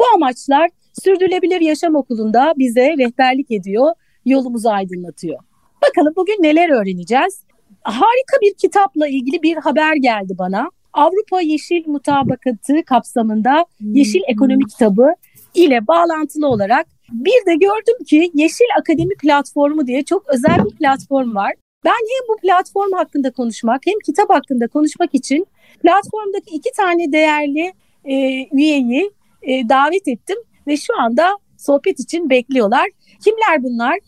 Bu amaçlar Sürdürülebilir Yaşam Okulu'nda bize rehberlik ediyor, yolumuzu aydınlatıyor. Bakalım bugün neler öğreneceğiz? Harika bir kitapla ilgili bir haber geldi bana. Avrupa Yeşil Mutabakatı kapsamında Yeşil Ekonomi kitabı ile bağlantılı olarak bir de gördüm ki Yeşil Akademi Platformu diye çok özel bir platform var. Ben hem bu platform hakkında konuşmak hem kitap hakkında konuşmak için platformdaki iki tane değerli e, üyeyi e, davet ettim ve şu anda sohbet için bekliyorlar. Kimler bunlar?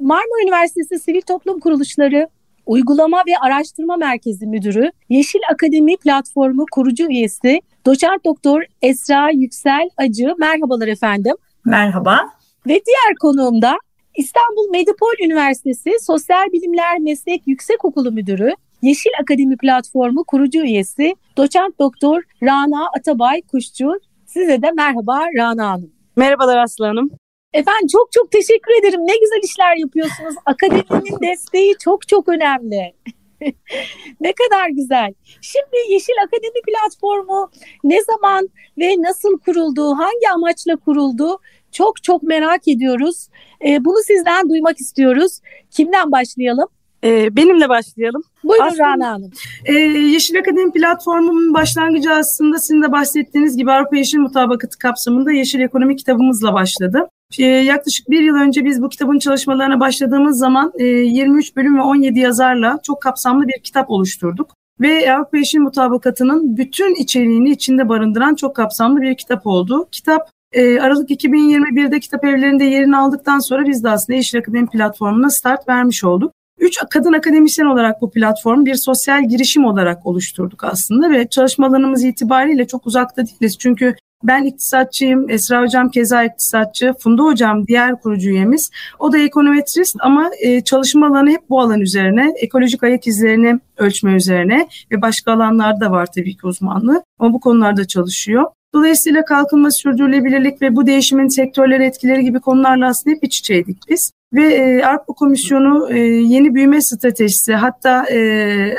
Marmara Üniversitesi Sivil Toplum Kuruluşları Uygulama ve Araştırma Merkezi Müdürü, Yeşil Akademi Platformu kurucu üyesi Doçent Doktor Esra Yüksel Acı. Merhabalar efendim. Merhaba. Ve diğer konuğum da İstanbul Medipol Üniversitesi Sosyal Bilimler Meslek Yüksekokulu Müdürü, Yeşil Akademi Platformu kurucu üyesi Doçent Doktor Rana Atabay Kuşçu. Size de merhaba Rana Hanım. Merhabalar Aslı Hanım. Efendim çok çok teşekkür ederim. Ne güzel işler yapıyorsunuz. Akademinin desteği çok çok önemli. ne kadar güzel. Şimdi Yeşil Akademi platformu ne zaman ve nasıl kuruldu, hangi amaçla kuruldu çok çok merak ediyoruz. Ee, bunu sizden duymak istiyoruz. Kimden başlayalım? Ee, benimle başlayalım. Buyurun aslında, Rana Hanım. E, Yeşil Akademi platformunun başlangıcı aslında sizin de bahsettiğiniz gibi Avrupa Yeşil Mutabakatı kapsamında Yeşil Ekonomi kitabımızla başladı. E, yaklaşık bir yıl önce biz bu kitabın çalışmalarına başladığımız zaman e, 23 bölüm ve 17 yazarla çok kapsamlı bir kitap oluşturduk. Ve Avrupa Yeşil Mutabakatı'nın bütün içeriğini içinde barındıran çok kapsamlı bir kitap oldu. Kitap e, Aralık 2021'de kitap evlerinde yerini aldıktan sonra biz de aslında Yeşil Akademi platformuna start vermiş olduk. Üç kadın akademisyen olarak bu platform bir sosyal girişim olarak oluşturduk aslında ve çalışmalarımız itibariyle çok uzakta değiliz. Çünkü ben iktisatçıyım, Esra Hocam keza iktisatçı, Funda Hocam diğer kurucu üyemiz. O da ekonometrist ama e, çalışma alanı hep bu alan üzerine, ekolojik ayak izlerini ölçme üzerine ve başka alanlarda da var tabii ki uzmanlığı ama bu konularda çalışıyor. Dolayısıyla kalkınma, sürdürülebilirlik ve bu değişimin sektörleri etkileri gibi konularla aslında hep iç içeydik biz. Ve e, Avrupa Komisyonu e, yeni büyüme stratejisi hatta e,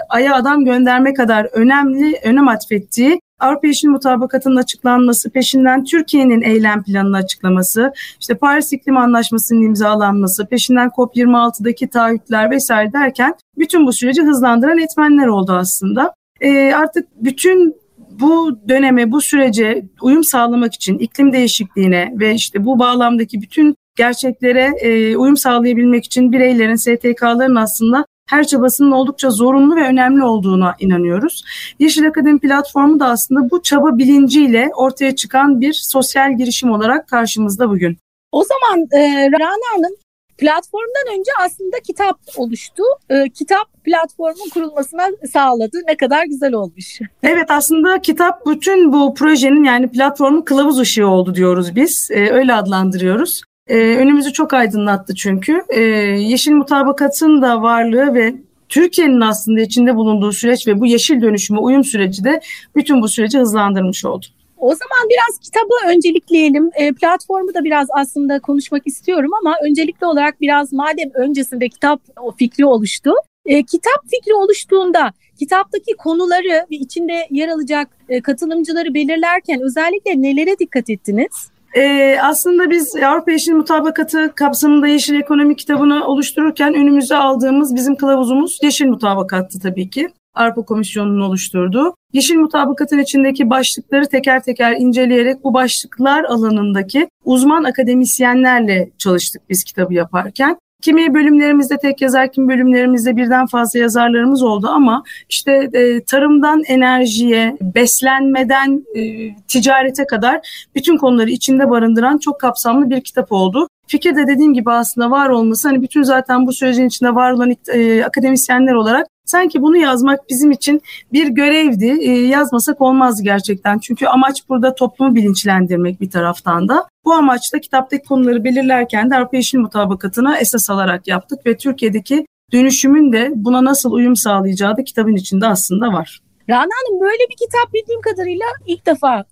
Ay'a adam gönderme kadar önemli önem atfettiği Avrupa Yeşil Mutabakatı'nın açıklanması, peşinden Türkiye'nin eylem planını açıklaması, işte Paris İklim Anlaşması'nın imzalanması, peşinden COP26'daki taahhütler vesaire derken bütün bu süreci hızlandıran etmenler oldu aslında. E, artık bütün bu döneme, bu sürece uyum sağlamak için iklim değişikliğine ve işte bu bağlamdaki bütün gerçeklere e, uyum sağlayabilmek için bireylerin, STK'ların aslında her çabasının oldukça zorunlu ve önemli olduğuna inanıyoruz. Yeşil Akademi platformu da aslında bu çaba bilinciyle ortaya çıkan bir sosyal girişim olarak karşımızda bugün. O zaman e, Rana Hanım platformdan önce aslında kitap oluştu. E, kitap platformun kurulmasına sağladı. Ne kadar güzel olmuş. Evet aslında kitap bütün bu projenin yani platformun kılavuz ışığı oldu diyoruz biz. E, öyle adlandırıyoruz. E, önümüzü çok aydınlattı çünkü. E, yeşil mutabakatın da varlığı ve Türkiye'nin aslında içinde bulunduğu süreç ve bu yeşil dönüşüme uyum süreci de bütün bu süreci hızlandırmış oldu. O zaman biraz kitabı öncelikleyelim. E, platformu da biraz aslında konuşmak istiyorum ama öncelikli olarak biraz madem öncesinde kitap o fikri oluştu. E, kitap fikri oluştuğunda kitaptaki konuları ve içinde yer alacak e, katılımcıları belirlerken özellikle nelere dikkat ettiniz? Ee, aslında biz Avrupa Yeşil Mutabakatı kapsamında Yeşil Ekonomi kitabını oluştururken önümüze aldığımız bizim kılavuzumuz Yeşil Mutabakat'tı tabii ki. Avrupa Komisyonu'nun oluşturduğu. Yeşil mutabakatın içindeki başlıkları teker teker inceleyerek bu başlıklar alanındaki uzman akademisyenlerle çalıştık biz kitabı yaparken. Kimi bölümlerimizde tek yazar, kimi bölümlerimizde birden fazla yazarlarımız oldu ama işte e, tarımdan enerjiye, beslenmeden e, ticarete kadar bütün konuları içinde barındıran çok kapsamlı bir kitap oldu. Fikir de dediğim gibi aslında var olması hani bütün zaten bu sürecin içinde var olan e, akademisyenler olarak Sanki bunu yazmak bizim için bir görevdi. E, yazmasak olmaz gerçekten. Çünkü amaç burada toplumu bilinçlendirmek bir taraftan da. Bu amaçla kitaptaki konuları belirlerken de Avrupa Yeşil Mutabakatı'na esas alarak yaptık ve Türkiye'deki dönüşümün de buna nasıl uyum sağlayacağı da kitabın içinde aslında var. Rana Hanım böyle bir kitap bildiğim kadarıyla ilk defa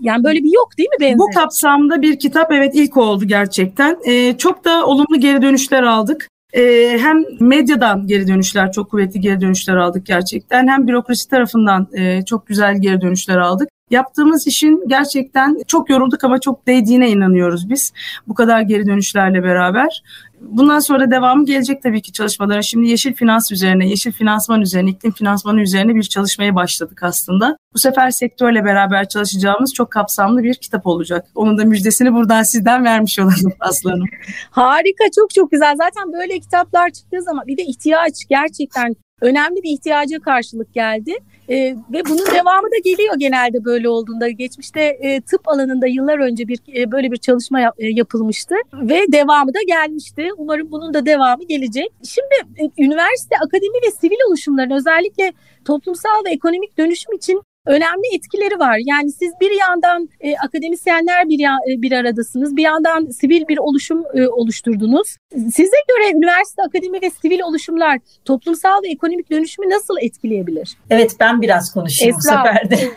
yani böyle bir yok değil mi benzer? Bu kapsamda bir kitap evet ilk oldu gerçekten. Ee, çok da olumlu geri dönüşler aldık. Ee, hem medyadan geri dönüşler, çok kuvvetli geri dönüşler aldık gerçekten. Hem bürokrasi tarafından e, çok güzel geri dönüşler aldık. Yaptığımız işin gerçekten çok yorulduk ama çok değdiğine inanıyoruz biz. Bu kadar geri dönüşlerle beraber. Bundan sonra devamı gelecek tabii ki çalışmalara. Şimdi yeşil finans üzerine, yeşil finansman üzerine, iklim finansmanı üzerine bir çalışmaya başladık aslında. Bu sefer sektörle beraber çalışacağımız çok kapsamlı bir kitap olacak. Onun da müjdesini buradan sizden vermiş olalım Aslanım. Harika, çok çok güzel. Zaten böyle kitaplar çıktığı zaman bir de ihtiyaç gerçekten önemli bir ihtiyaca karşılık geldi. E, ve bunun devamı da geliyor genelde böyle olduğunda. Geçmişte e, tıp alanında yıllar önce bir e, böyle bir çalışma yap, e, yapılmıştı ve devamı da gelmişti. Umarım bunun da devamı gelecek. Şimdi e, üniversite, akademi ve sivil oluşumların özellikle toplumsal ve ekonomik dönüşüm için önemli etkileri var. Yani siz bir yandan e, akademisyenler bir, ya, e, bir aradasınız, bir yandan sivil bir oluşum e, oluşturdunuz. Size göre üniversite, akademi ve sivil oluşumlar toplumsal ve ekonomik dönüşümü nasıl etkileyebilir? Evet ben biraz konuşayım Esra. bu sefer de.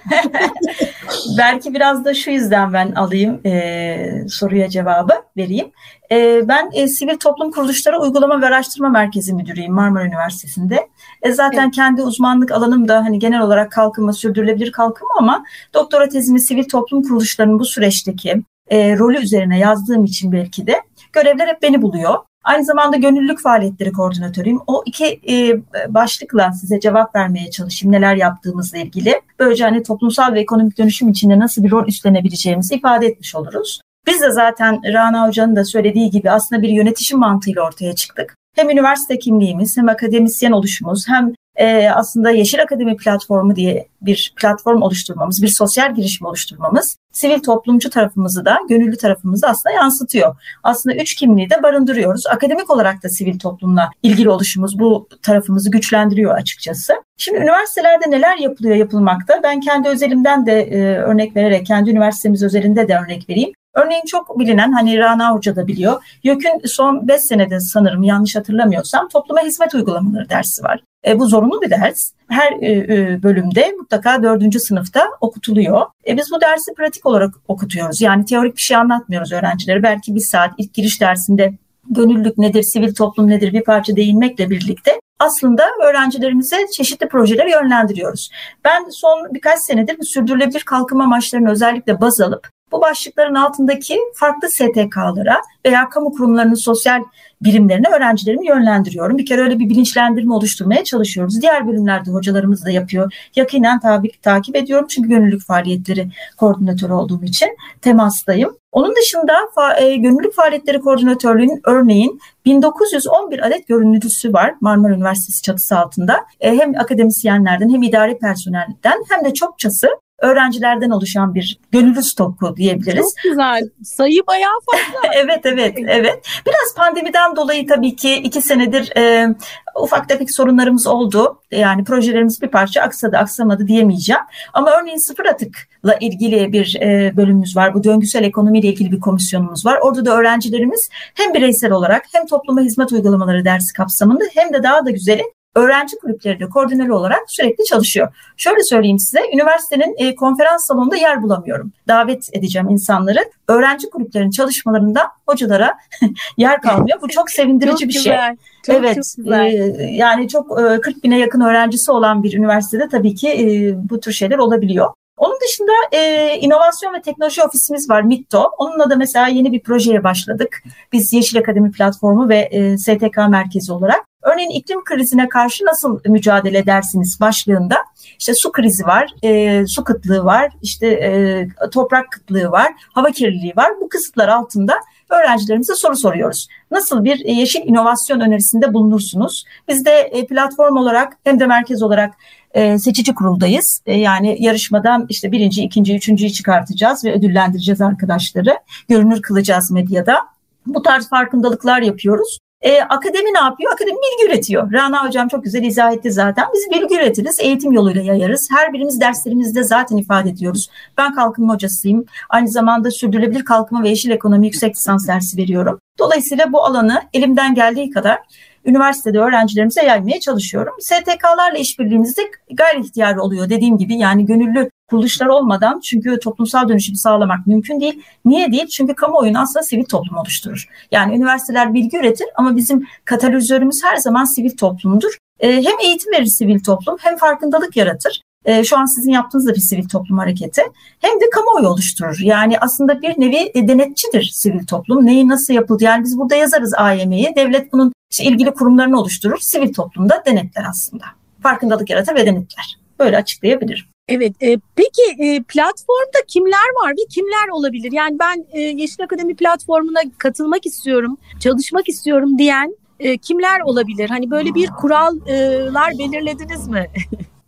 Belki biraz da şu yüzden ben alayım e, soruya cevabı vereyim. E, ben e, Sivil Toplum Kuruluşları Uygulama ve Araştırma Merkezi Müdürüyüm Marmara Üniversitesi'nde. E, zaten evet. kendi uzmanlık alanım da hani genel olarak kalkınma, sürdürülebilir kalkınma ama doktora tezimi sivil toplum kuruluşlarının bu süreçteki e, rolü üzerine yazdığım için belki de görevler hep beni buluyor. Aynı zamanda gönüllülük faaliyetleri koordinatörüyüm. O iki e, başlıkla size cevap vermeye çalışayım neler yaptığımızla ilgili. Böylece hani toplumsal ve ekonomik dönüşüm içinde nasıl bir rol üstlenebileceğimizi ifade etmiş oluruz. Biz de zaten Rana Hoca'nın da söylediği gibi aslında bir yönetişim mantığıyla ortaya çıktık. Hem üniversite kimliğimiz hem akademisyen oluşumuz hem e, aslında Yeşil Akademi platformu diye bir platform oluşturmamız, bir sosyal girişim oluşturmamız sivil toplumcu tarafımızı da, gönüllü tarafımızı aslında yansıtıyor. Aslında üç kimliği de barındırıyoruz. Akademik olarak da sivil toplumla ilgili oluşumuz bu tarafımızı güçlendiriyor açıkçası. Şimdi üniversitelerde neler yapılıyor yapılmakta? Ben kendi özelimden de e, örnek vererek, kendi üniversitemiz özelinde de örnek vereyim. Örneğin çok bilinen hani Rana Hoca da biliyor. YÖK'ün son 5 senede sanırım yanlış hatırlamıyorsam topluma hizmet uygulamaları dersi var. E, bu zorunlu bir ders. Her e, e, bölümde mutlaka dördüncü sınıfta okutuluyor. E, biz bu dersi pratik olarak okutuyoruz. Yani teorik bir şey anlatmıyoruz öğrencilere. Belki bir saat ilk giriş dersinde gönüllülük nedir, sivil toplum nedir bir parça değinmekle birlikte aslında öğrencilerimize çeşitli projeler yönlendiriyoruz. Ben son birkaç senedir bu sürdürülebilir kalkınma amaçlarını özellikle baz alıp bu başlıkların altındaki farklı STK'lara veya kamu kurumlarının sosyal birimlerine öğrencilerimi yönlendiriyorum. Bir kere öyle bir bilinçlendirme oluşturmaya çalışıyoruz. Diğer bölümlerde hocalarımız da yapıyor. Yakinen tabi, takip ediyorum çünkü gönüllülük faaliyetleri koordinatörü olduğum için temastayım. Onun dışında fa, e, gönüllülük faaliyetleri koordinatörlüğünün örneğin 1911 adet gönüllüsü var Marmara Üniversitesi çatısı altında. E, hem akademisyenlerden hem idari personelden hem de çokçası öğrencilerden oluşan bir gönüllü stoku diyebiliriz. Çok güzel. Sayı bayağı fazla. evet evet evet. Biraz pandemiden dolayı tabii ki iki senedir e, ufak tefek sorunlarımız oldu. Yani projelerimiz bir parça aksadı aksamadı diyemeyeceğim. Ama örneğin sıfır atıkla ilgili bir e, bölümümüz var. Bu döngüsel ekonomiyle ilgili bir komisyonumuz var. Orada da öğrencilerimiz hem bireysel olarak hem topluma hizmet uygulamaları dersi kapsamında hem de daha da güzeli öğrenci kulüpleriyle koordineli olarak sürekli çalışıyor. Şöyle söyleyeyim size, üniversitenin e, konferans salonunda yer bulamıyorum. Davet edeceğim insanları. Öğrenci kulüplerinin çalışmalarında hocalara yer kalmıyor. Bu çok sevindirici çok bir şey. güzel. şey. Çok, evet, çok güzel. E, yani çok e, 40 bine yakın öğrencisi olan bir üniversitede tabii ki e, bu tür şeyler olabiliyor. Onun dışında e, inovasyon ve teknoloji ofisimiz var MITTO. Onunla da mesela yeni bir projeye başladık. Biz Yeşil Akademi platformu ve e, STK merkezi olarak. Örneğin iklim krizine karşı nasıl mücadele edersiniz başlığında işte su krizi var, e, su kıtlığı var, işte e, toprak kıtlığı var, hava kirliliği var. Bu kısıtlar altında öğrencilerimize soru soruyoruz. Nasıl bir yeşil inovasyon önerisinde bulunursunuz? Biz de e, platform olarak hem de merkez olarak e, seçici kuruldayız. E, yani yarışmadan işte birinci, ikinci, üçüncüyü çıkartacağız ve ödüllendireceğiz arkadaşları. Görünür kılacağız medyada. Bu tarz farkındalıklar yapıyoruz. E, akademi ne yapıyor? Akademi bilgi üretiyor. Rana Hocam çok güzel izah etti zaten. Biz bilgi üretiriz, eğitim yoluyla yayarız. Her birimiz derslerimizde zaten ifade ediyoruz. Ben kalkınma hocasıyım. Aynı zamanda sürdürülebilir kalkınma ve yeşil ekonomi yüksek lisans dersi veriyorum. Dolayısıyla bu alanı elimden geldiği kadar üniversitede öğrencilerimize yaymaya çalışıyorum. STK'larla işbirliğimizde gayri ihtiyarı oluyor dediğim gibi yani gönüllü kuruluşlar olmadan çünkü toplumsal dönüşümü sağlamak mümkün değil. Niye değil? Çünkü kamuoyunu aslında sivil toplum oluşturur. Yani üniversiteler bilgi üretir ama bizim katalizörümüz her zaman sivil toplumdur. Ee, hem eğitim verir sivil toplum hem farkındalık yaratır. Ee, şu an sizin yaptığınız da bir sivil toplum hareketi. Hem de kamuoyu oluşturur. Yani aslında bir nevi e, denetçidir sivil toplum. Neyi nasıl yapıldı? Yani biz burada yazarız AYM'yi. Devlet bunun işte ilgili kurumlarını oluşturur. Sivil toplumda denetler aslında. Farkındalık yaratır ve denetler. Böyle açıklayabilirim. Evet, e, peki e, platformda kimler var ve kimler olabilir? Yani ben e, Yeşil Akademi platformuna katılmak istiyorum, çalışmak istiyorum diyen e, kimler olabilir? Hani böyle bir kurallar belirlediniz mi?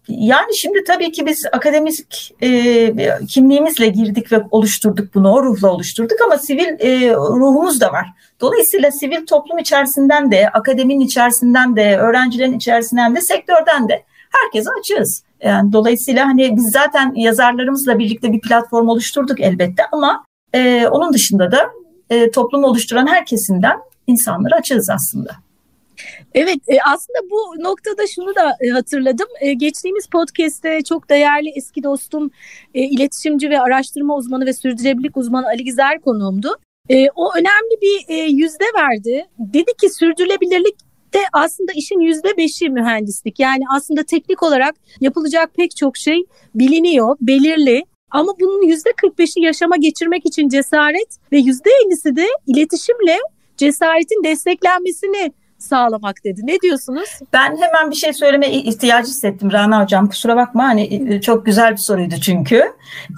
Yani şimdi tabii ki biz akademik e, kimliğimizle girdik ve oluşturduk bunu, o ruhla oluşturduk ama sivil e, ruhumuz da var. Dolayısıyla sivil toplum içerisinden de, akademinin içerisinden de, öğrencilerin içerisinden de, sektörden de herkese açığız. Yani dolayısıyla hani biz zaten yazarlarımızla birlikte bir platform oluşturduk elbette ama e, onun dışında da e, toplumu oluşturan her kesimden insanları açığız aslında. Evet e, aslında bu noktada şunu da e, hatırladım. E, geçtiğimiz podcast'te çok değerli eski dostum iletişimci ve araştırma uzmanı ve sürdürülebilirlik uzmanı Ali Gizer konuğumdu. O önemli bir yüzde verdi. Dedi ki sürdürülebilirlik de aslında işin yüzde beşi mühendislik. Yani aslında teknik olarak yapılacak pek çok şey biliniyor, belirli. Ama bunun yüzde 45'i yaşama geçirmek için cesaret ve yüzde 50'si de iletişimle cesaretin desteklenmesini sağlamak dedi. Ne diyorsunuz? Ben hemen bir şey söyleme ihtiyacı hissettim Rana Hocam. Kusura bakma hani e, çok güzel bir soruydu çünkü.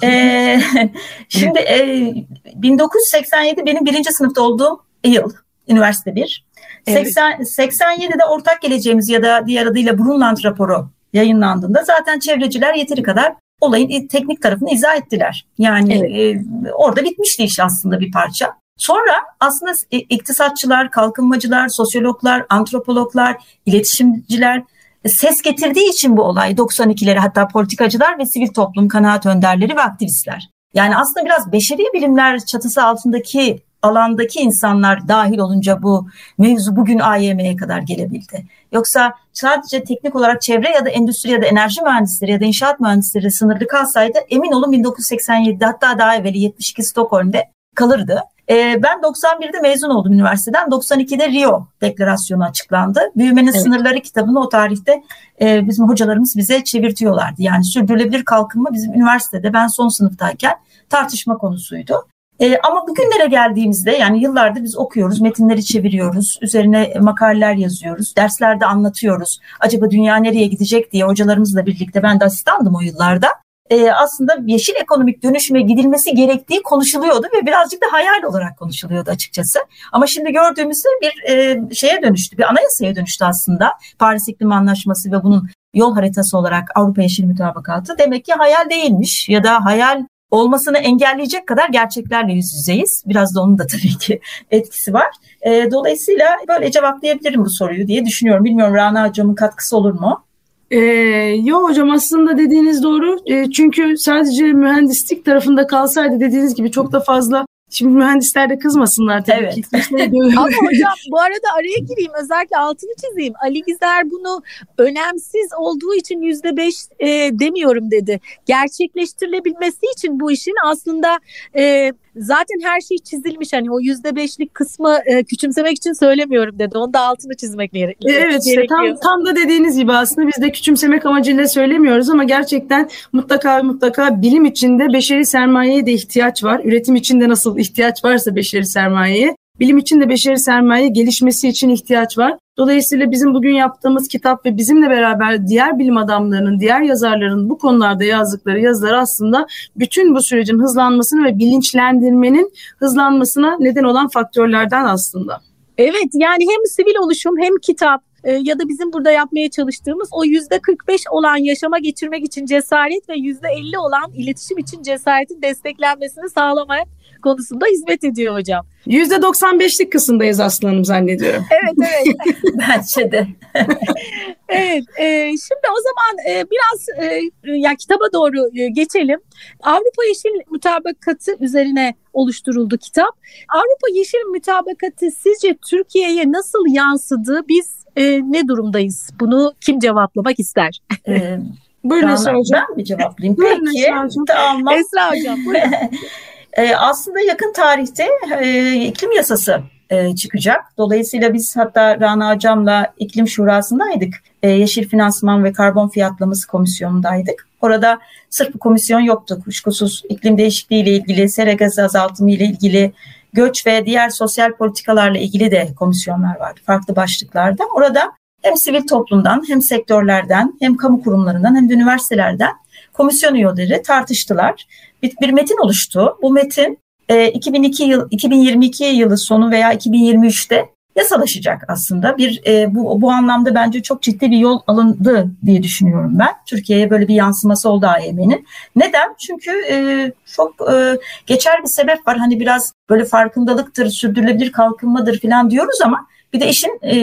ee, şimdi e, 1987 benim birinci sınıfta olduğum yıl. Üniversite 1. Evet. 80, 87'de ortak geleceğimiz ya da diğer adıyla Brundtland raporu yayınlandığında zaten çevreciler yeteri kadar olayın teknik tarafını izah ettiler. Yani evet. e, orada bitmişti iş aslında bir parça. Sonra aslında iktisatçılar, kalkınmacılar, sosyologlar, antropologlar, iletişimciler e, ses getirdiği için bu olay 92'leri hatta politikacılar ve sivil toplum kanaat önderleri ve aktivistler. Yani aslında biraz beşeri bilimler çatısı altındaki alandaki insanlar dahil olunca bu mevzu bugün AYM'ye kadar gelebildi. Yoksa sadece teknik olarak çevre ya da endüstri ya da enerji mühendisleri ya da inşaat mühendisleri sınırlı kalsaydı emin olun 1987'de hatta daha evveli 72 Stockholm'de kalırdı. Ee, ben 91'de mezun oldum üniversiteden. 92'de Rio Deklarasyonu açıklandı. Büyümenin evet. Sınırları kitabını o tarihte e, bizim hocalarımız bize çevirtiyorlardı. Yani sürdürülebilir kalkınma bizim üniversitede ben son sınıftayken tartışma konusuydu. E, ama bugünlere geldiğimizde yani yıllardır biz okuyoruz, metinleri çeviriyoruz, üzerine makaleler yazıyoruz, derslerde anlatıyoruz. Acaba dünya nereye gidecek diye hocalarımızla birlikte ben de asistandım o yıllarda e, aslında yeşil ekonomik dönüşüme gidilmesi gerektiği konuşuluyordu ve birazcık da hayal olarak konuşuluyordu açıkçası. Ama şimdi gördüğümüzde bir e, şeye dönüştü, bir anayasaya dönüştü aslında. Paris İklim Anlaşması ve bunun yol haritası olarak Avrupa Yeşil Mütabakatı demek ki hayal değilmiş ya da hayal olmasını engelleyecek kadar gerçeklerle yüz yüzeyiz. Biraz da onun da tabii ki etkisi var. E, dolayısıyla böyle cevaplayabilirim bu soruyu diye düşünüyorum. Bilmiyorum Rana Hocam'ın katkısı olur mu? Ee, yo hocam aslında dediğiniz doğru. E, çünkü sadece mühendislik tarafında kalsaydı dediğiniz gibi çok da fazla Şimdi mühendisler de kızmasınlar tabii evet. ki. Ama hocam bu arada araya gireyim özellikle altını çizeyim. Ali Gizer bunu önemsiz olduğu için yüzde beş e, demiyorum dedi. Gerçekleştirilebilmesi için bu işin aslında e, zaten her şey çizilmiş. Hani o yüzde beşlik kısmı e, küçümsemek için söylemiyorum dedi. Onu da altını çizmek gerekiyor. Evet işte tam, tam da dediğiniz gibi aslında biz de küçümsemek amacıyla söylemiyoruz ama gerçekten mutlaka mutlaka bilim içinde beşeri sermayeye de ihtiyaç var. Üretim içinde nasıl ihtiyaç varsa beşeri sermayeye bilim için de beşeri sermaye gelişmesi için ihtiyaç var. Dolayısıyla bizim bugün yaptığımız kitap ve bizimle beraber diğer bilim adamlarının, diğer yazarların bu konularda yazdıkları yazılar aslında bütün bu sürecin hızlanmasını ve bilinçlendirmenin hızlanmasına neden olan faktörlerden aslında. Evet yani hem sivil oluşum hem kitap e, ya da bizim burada yapmaya çalıştığımız o yüzde 45 olan yaşama geçirmek için cesaret ve yüzde 50 olan iletişim için cesaretin desteklenmesini sağlamak konusunda hizmet ediyor hocam. %95'lik kısımdayız aslanım zannediyorum. Evet evet. Bence de. evet e, şimdi o zaman e, biraz e, ya kitaba doğru e, geçelim. Avrupa Yeşil Mutabakatı üzerine oluşturuldu kitap. Avrupa Yeşil Mutabakatı sizce Türkiye'ye nasıl yansıdı? Biz e, ne durumdayız? Bunu kim cevaplamak ister? Ee, Buyurun Esra Hocam. Ben mi cevaplayayım? Buyurun Peki. Esra Hocam. Tamam. Esra Hocam buyurun. E, aslında yakın tarihte e, iklim yasası e, çıkacak. Dolayısıyla biz hatta Rana Hocam'la iklim şurasındaydık. E, Yeşil Finansman ve Karbon Fiyatlaması Komisyonu'ndaydık. Orada sırf bu komisyon yoktu. Kuşkusuz iklim değişikliği ile ilgili, sera gazı azaltımı ile ilgili, göç ve diğer sosyal politikalarla ilgili de komisyonlar vardı. Farklı başlıklarda. Orada hem sivil toplumdan hem sektörlerden hem kamu kurumlarından hem de üniversitelerden komisyon üyeleri tartıştılar. Bir, bir metin oluştu. Bu metin e, 2002 yıl 2022 yılı sonu veya 2023'te yasalaşacak aslında. Bir e, bu bu anlamda bence çok ciddi bir yol alındı diye düşünüyorum ben. Türkiye'ye böyle bir yansıması oldu AYM'nin. Neden? Çünkü e, çok e, geçer bir sebep var. Hani biraz böyle farkındalıktır, sürdürülebilir kalkınmadır falan diyoruz ama bir de işin e,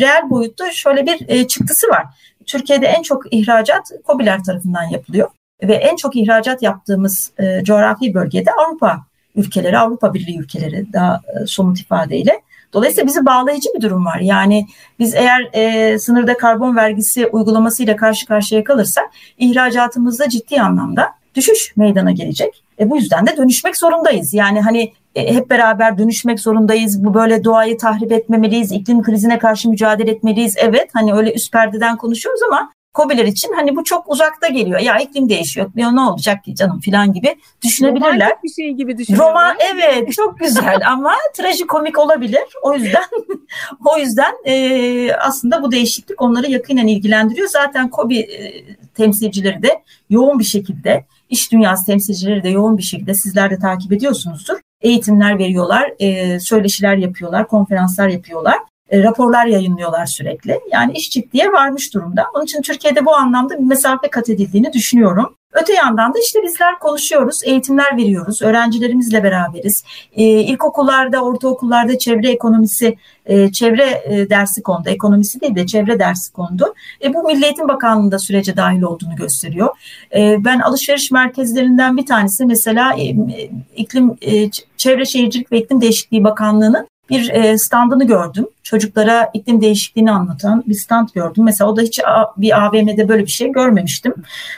reel boyutta şöyle bir e, çıktısı var. Türkiye'de en çok ihracat COBİ'ler tarafından yapılıyor ve en çok ihracat yaptığımız e, coğrafi bölgede Avrupa ülkeleri, Avrupa Birliği ülkeleri daha e, somut ifadeyle. Dolayısıyla bizi bağlayıcı bir durum var. Yani biz eğer e, sınırda karbon vergisi uygulamasıyla karşı karşıya kalırsak ihracatımızda ciddi anlamda düşüş meydana gelecek. E, bu yüzden de dönüşmek zorundayız. Yani hani e, hep beraber dönüşmek zorundayız. Bu böyle doğayı tahrip etmemeliyiz. iklim krizine karşı mücadele etmeliyiz. Evet hani öyle üst perdeden konuşuyoruz ama Kobiler için hani bu çok uzakta geliyor. Ya iklim değişiyor. Ya ne olacak ki canım filan gibi düşünebilirler. Romantik bir şey gibi düşünüyorlar. Roman evet çok güzel ama trajikomik olabilir. O yüzden o yüzden e, aslında bu değişiklik onları yakinen ilgilendiriyor. Zaten Kobi e, temsilcileri de yoğun bir şekilde iş dünyası temsilcileri de yoğun bir şekilde sizler de takip ediyorsunuzdur. Eğitimler veriyorlar, e, söyleşiler yapıyorlar, konferanslar yapıyorlar e, raporlar yayınlıyorlar sürekli. Yani iş ciddiye varmış durumda. Onun için Türkiye'de bu anlamda bir mesafe kat edildiğini düşünüyorum. Öte yandan da işte bizler konuşuyoruz, eğitimler veriyoruz, öğrencilerimizle beraberiz. Ee, ilkokullarda, ortaokullarda çevre ekonomisi, e, çevre e, dersi kondu. Ekonomisi değil de çevre dersi kondu. E, bu Milli Eğitim Bakanlığı'nda da sürece dahil olduğunu gösteriyor. E, ben alışveriş merkezlerinden bir tanesi mesela e, iklim, e, Çevre Şehircilik ve İklim Değişikliği Bakanlığı'nın bir e, standını gördüm. Çocuklara iklim değişikliğini anlatan bir stand gördüm. Mesela o da hiç bir AVM'de böyle bir şey görmemiştim.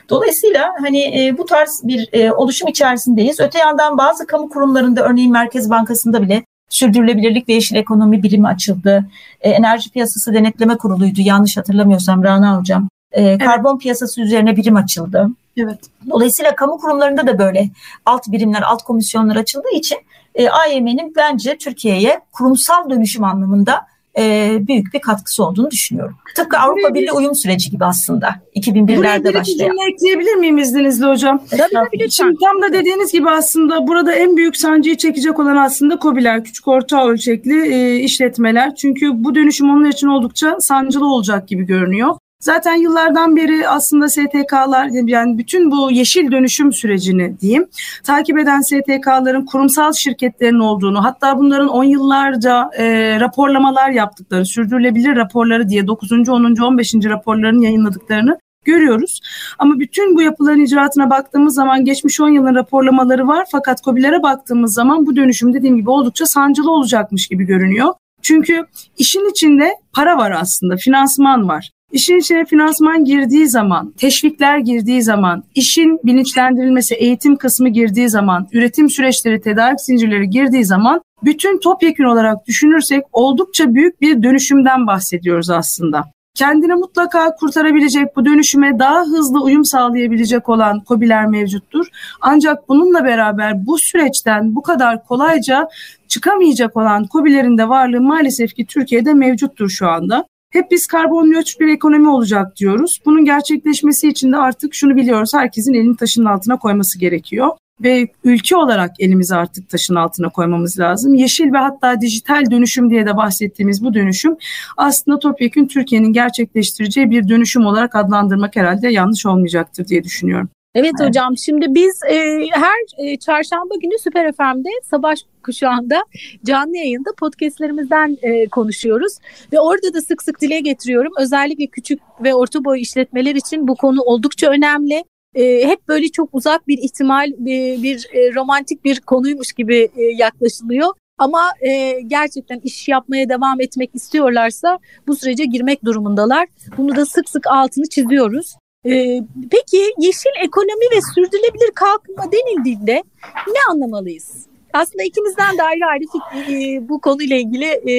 Dolayısıyla hani e, bu tarz bir e, oluşum içerisindeyiz. Öte yandan bazı kamu kurumlarında örneğin Merkez Bankası'nda bile sürdürülebilirlik ve yeşil ekonomi birimi açıldı. Enerji Piyasası Denetleme Kurulu'ydu yanlış hatırlamıyorsam Rana Hocam. Evet. Karbon piyasası üzerine birim açıldı. Evet. Dolayısıyla kamu kurumlarında da böyle alt birimler, alt komisyonlar açıldığı için e, AYM'nin bence Türkiye'ye kurumsal dönüşüm anlamında e, büyük bir katkısı olduğunu düşünüyorum. Tıpkı Avrupa Birliği uyum süreci gibi aslında 2001'lerde başlayan. cümle ekleyebilir miyim izninizle hocam? Tabii lütfen. Şimdi tam da dediğiniz gibi aslında burada en büyük sancıyı çekecek olan aslında COBİ'ler, küçük orta ölçekli e, işletmeler. Çünkü bu dönüşüm onlar için oldukça sancılı olacak gibi görünüyor. Zaten yıllardan beri aslında STK'lar yani bütün bu yeşil dönüşüm sürecini diyeyim takip eden STK'ların kurumsal şirketlerin olduğunu hatta bunların 10 yıllarca e, raporlamalar yaptıkları sürdürülebilir raporları diye 9. 10. 15. raporlarını yayınladıklarını görüyoruz. Ama bütün bu yapıların icraatına baktığımız zaman geçmiş 10 yılın raporlamaları var fakat COBİ'lere baktığımız zaman bu dönüşüm dediğim gibi oldukça sancılı olacakmış gibi görünüyor. Çünkü işin içinde para var aslında, finansman var. İşin içine finansman girdiği zaman, teşvikler girdiği zaman, işin bilinçlendirilmesi, eğitim kısmı girdiği zaman, üretim süreçleri, tedarik zincirleri girdiği zaman bütün topyekun olarak düşünürsek oldukça büyük bir dönüşümden bahsediyoruz aslında. Kendini mutlaka kurtarabilecek, bu dönüşüme daha hızlı uyum sağlayabilecek olan COBİ'ler mevcuttur. Ancak bununla beraber bu süreçten bu kadar kolayca çıkamayacak olan COBİ'lerin de varlığı maalesef ki Türkiye'de mevcuttur şu anda. Hep biz karbon nötr bir ekonomi olacak diyoruz. Bunun gerçekleşmesi için de artık şunu biliyoruz. Herkesin elini taşın altına koyması gerekiyor. ve ülke olarak elimizi artık taşın altına koymamız lazım. Yeşil ve hatta dijital dönüşüm diye de bahsettiğimiz bu dönüşüm aslında topyekun Türkiye'nin gerçekleştireceği bir dönüşüm olarak adlandırmak herhalde yanlış olmayacaktır diye düşünüyorum. Evet, evet hocam şimdi biz e, her e, çarşamba günü Süper FM'de sabah kuşağında canlı yayında podcastlerimizden e, konuşuyoruz. Ve orada da sık sık dile getiriyorum. Özellikle küçük ve orta boy işletmeler için bu konu oldukça önemli. E, hep böyle çok uzak bir ihtimal, bir, bir e, romantik bir konuymuş gibi e, yaklaşılıyor. Ama e, gerçekten iş yapmaya devam etmek istiyorlarsa bu sürece girmek durumundalar. Bunu da sık sık altını çiziyoruz. Ee, peki yeşil ekonomi ve sürdürülebilir kalkınma denildiğinde ne anlamalıyız? Aslında ikimizden de ayrı ayrı fikri, bu konuyla ilgili e,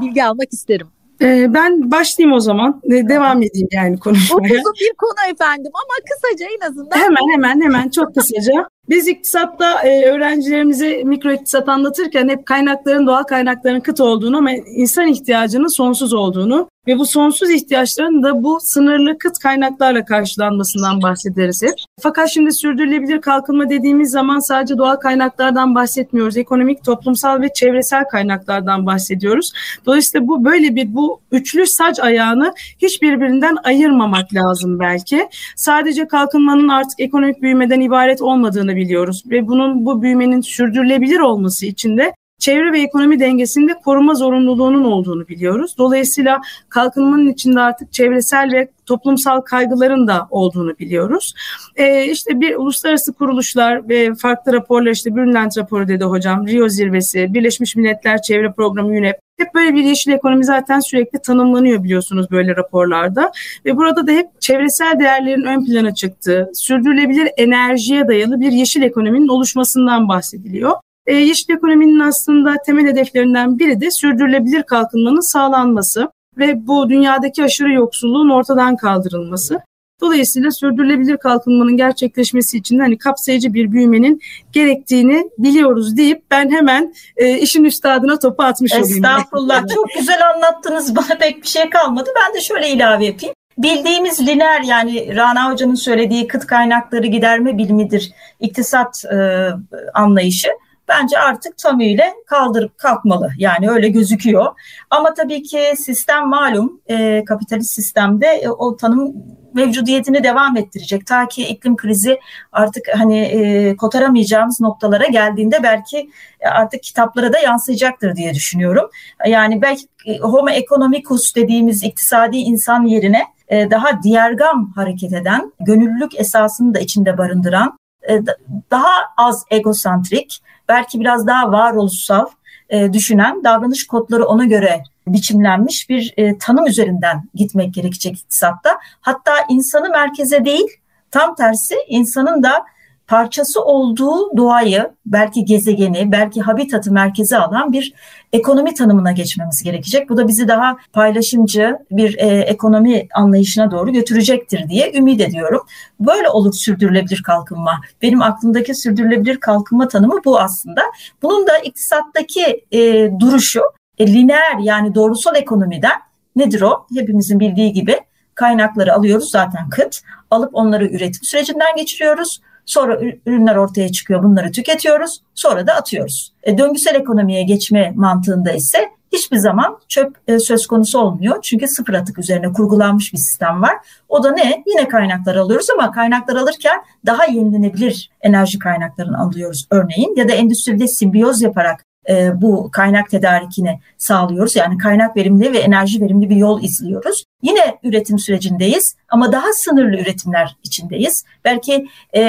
bilgi almak isterim. Ee, ben başlayayım o zaman. Devam edeyim yani konuşmaya. Uzun bir konu efendim ama kısaca en azından. Hemen hemen hemen çok kısaca. Biz iktisatta e, öğrencilerimize mikro iktisat anlatırken hep kaynakların doğal kaynakların kıt olduğunu ama insan ihtiyacının sonsuz olduğunu ve bu sonsuz ihtiyaçların da bu sınırlı kıt kaynaklarla karşılanmasından bahsederiz hep. Fakat şimdi sürdürülebilir kalkınma dediğimiz zaman sadece doğal kaynaklardan bahsetmiyoruz. Ekonomik, toplumsal ve çevresel kaynaklardan bahsediyoruz. Dolayısıyla bu böyle bir bu üçlü sac ayağını hiçbirbirinden ayırmamak lazım belki. Sadece kalkınmanın artık ekonomik büyümeden ibaret olmadığını biliyoruz ve bunun bu büyümenin sürdürülebilir olması için de çevre ve ekonomi dengesinde koruma zorunluluğunun olduğunu biliyoruz. Dolayısıyla kalkınmanın içinde artık çevresel ve toplumsal kaygıların da olduğunu biliyoruz. Ee, işte bir uluslararası kuruluşlar ve farklı raporlar işte Brundtland raporu dedi hocam, Rio zirvesi, Birleşmiş Milletler Çevre Programı UNEP hep böyle bir yeşil ekonomi zaten sürekli tanımlanıyor biliyorsunuz böyle raporlarda. Ve burada da hep çevresel değerlerin ön plana çıktığı, sürdürülebilir enerjiye dayalı bir yeşil ekonominin oluşmasından bahsediliyor. E, yeşil ekonominin aslında temel hedeflerinden biri de sürdürülebilir kalkınmanın sağlanması ve bu dünyadaki aşırı yoksulluğun ortadan kaldırılması. Dolayısıyla sürdürülebilir kalkınmanın gerçekleşmesi için hani kapsayıcı bir büyümenin gerektiğini biliyoruz deyip ben hemen e, işin üstadına topu atmış olayım. Estağfurullah çok güzel anlattınız bana pek bir şey kalmadı. Ben de şöyle ilave yapayım. Bildiğimiz lineer yani Rana Hoca'nın söylediği kıt kaynakları giderme bilimidir iktisat e, anlayışı bence artık tamıyla kaldırıp kalkmalı. Yani öyle gözüküyor. Ama tabii ki sistem malum e, kapitalist sistemde e, o tanım mevcudiyetini devam ettirecek. Ta ki iklim krizi artık hani e, kotaramayacağımız noktalara geldiğinde belki artık kitaplara da yansıyacaktır diye düşünüyorum. Yani belki e, homo economicus dediğimiz iktisadi insan yerine e, daha diğergam hareket eden, gönüllülük esasını da içinde barındıran, e, daha az egosantrik, belki biraz daha varoluşsal e, düşünen, davranış kodları ona göre biçimlenmiş bir e, tanım üzerinden gitmek gerekecek iktisatta. Hatta insanı merkeze değil, tam tersi insanın da parçası olduğu doğayı, belki gezegeni, belki habitatı merkeze alan bir ekonomi tanımına geçmemiz gerekecek. Bu da bizi daha paylaşımcı bir e, ekonomi anlayışına doğru götürecektir diye ümit ediyorum. Böyle olur sürdürülebilir kalkınma. Benim aklımdaki sürdürülebilir kalkınma tanımı bu aslında. Bunun da iktisattaki e, duruşu e, lineer yani doğrusal ekonomiden nedir o? Hepimizin bildiği gibi kaynakları alıyoruz zaten kıt. Alıp onları üretim sürecinden geçiriyoruz Sonra ürünler ortaya çıkıyor, bunları tüketiyoruz, sonra da atıyoruz. E, döngüsel ekonomiye geçme mantığında ise hiçbir zaman çöp e, söz konusu olmuyor. Çünkü sıfır atık üzerine kurgulanmış bir sistem var. O da ne? Yine kaynaklar alıyoruz ama kaynaklar alırken daha yenilenebilir enerji kaynaklarını alıyoruz örneğin. Ya da endüstride simbiyoz yaparak e, bu kaynak tedarikini sağlıyoruz. Yani kaynak verimli ve enerji verimli bir yol izliyoruz. Yine üretim sürecindeyiz ama daha sınırlı üretimler içindeyiz. Belki e,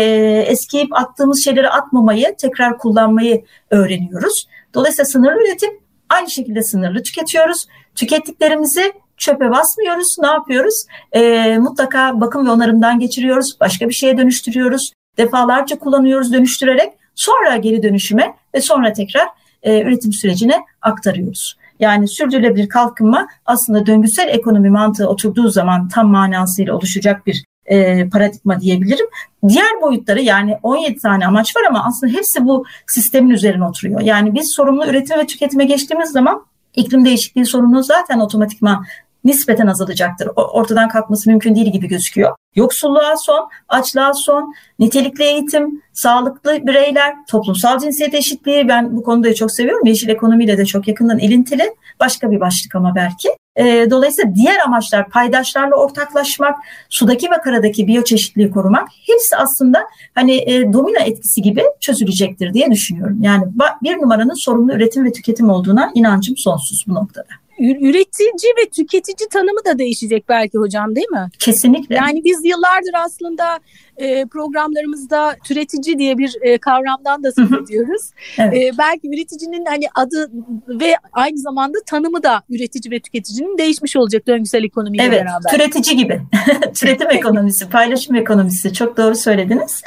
eskiyip attığımız şeyleri atmamayı, tekrar kullanmayı öğreniyoruz. Dolayısıyla sınırlı üretim aynı şekilde sınırlı tüketiyoruz. Tükettiklerimizi çöpe basmıyoruz. Ne yapıyoruz? E, mutlaka bakım ve onarımdan geçiriyoruz. Başka bir şeye dönüştürüyoruz. Defalarca kullanıyoruz dönüştürerek. Sonra geri dönüşüme ve sonra tekrar e, üretim sürecine aktarıyoruz. Yani sürdürülebilir kalkınma aslında döngüsel ekonomi mantığı oturduğu zaman tam manasıyla oluşacak bir e, paradigma diyebilirim. Diğer boyutları yani 17 tane amaç var ama aslında hepsi bu sistemin üzerine oturuyor. Yani biz sorumlu üretim ve tüketime geçtiğimiz zaman iklim değişikliği sorunu zaten otomatikman nispeten azalacaktır. Ortadan kalkması mümkün değil gibi gözüküyor. Yoksulluğa son, açlığa son, nitelikli eğitim, sağlıklı bireyler, toplumsal cinsiyet eşitliği ben bu konuda çok seviyorum. Yeşil ekonomiyle de çok yakından ilintili. Başka bir başlık ama belki. E, dolayısıyla diğer amaçlar paydaşlarla ortaklaşmak, sudaki ve karadaki biyoçeşitliği korumak hepsi aslında hani e, domino etkisi gibi çözülecektir diye düşünüyorum. Yani bir numaranın sorumlu üretim ve tüketim olduğuna inancım sonsuz bu noktada üretici ve tüketici tanımı da değişecek belki hocam değil mi? Kesinlikle. Yani biz yıllardır aslında e, programlarımızda türetici diye bir e, kavramdan da söz ediyoruz. evet. e, belki üreticinin hani adı ve aynı zamanda tanımı da üretici ve tüketicinin değişmiş olacak döngüsel ekonomiyle evet, beraber. Evet, türetici gibi. Türetim ekonomisi, paylaşım ekonomisi çok doğru söylediniz.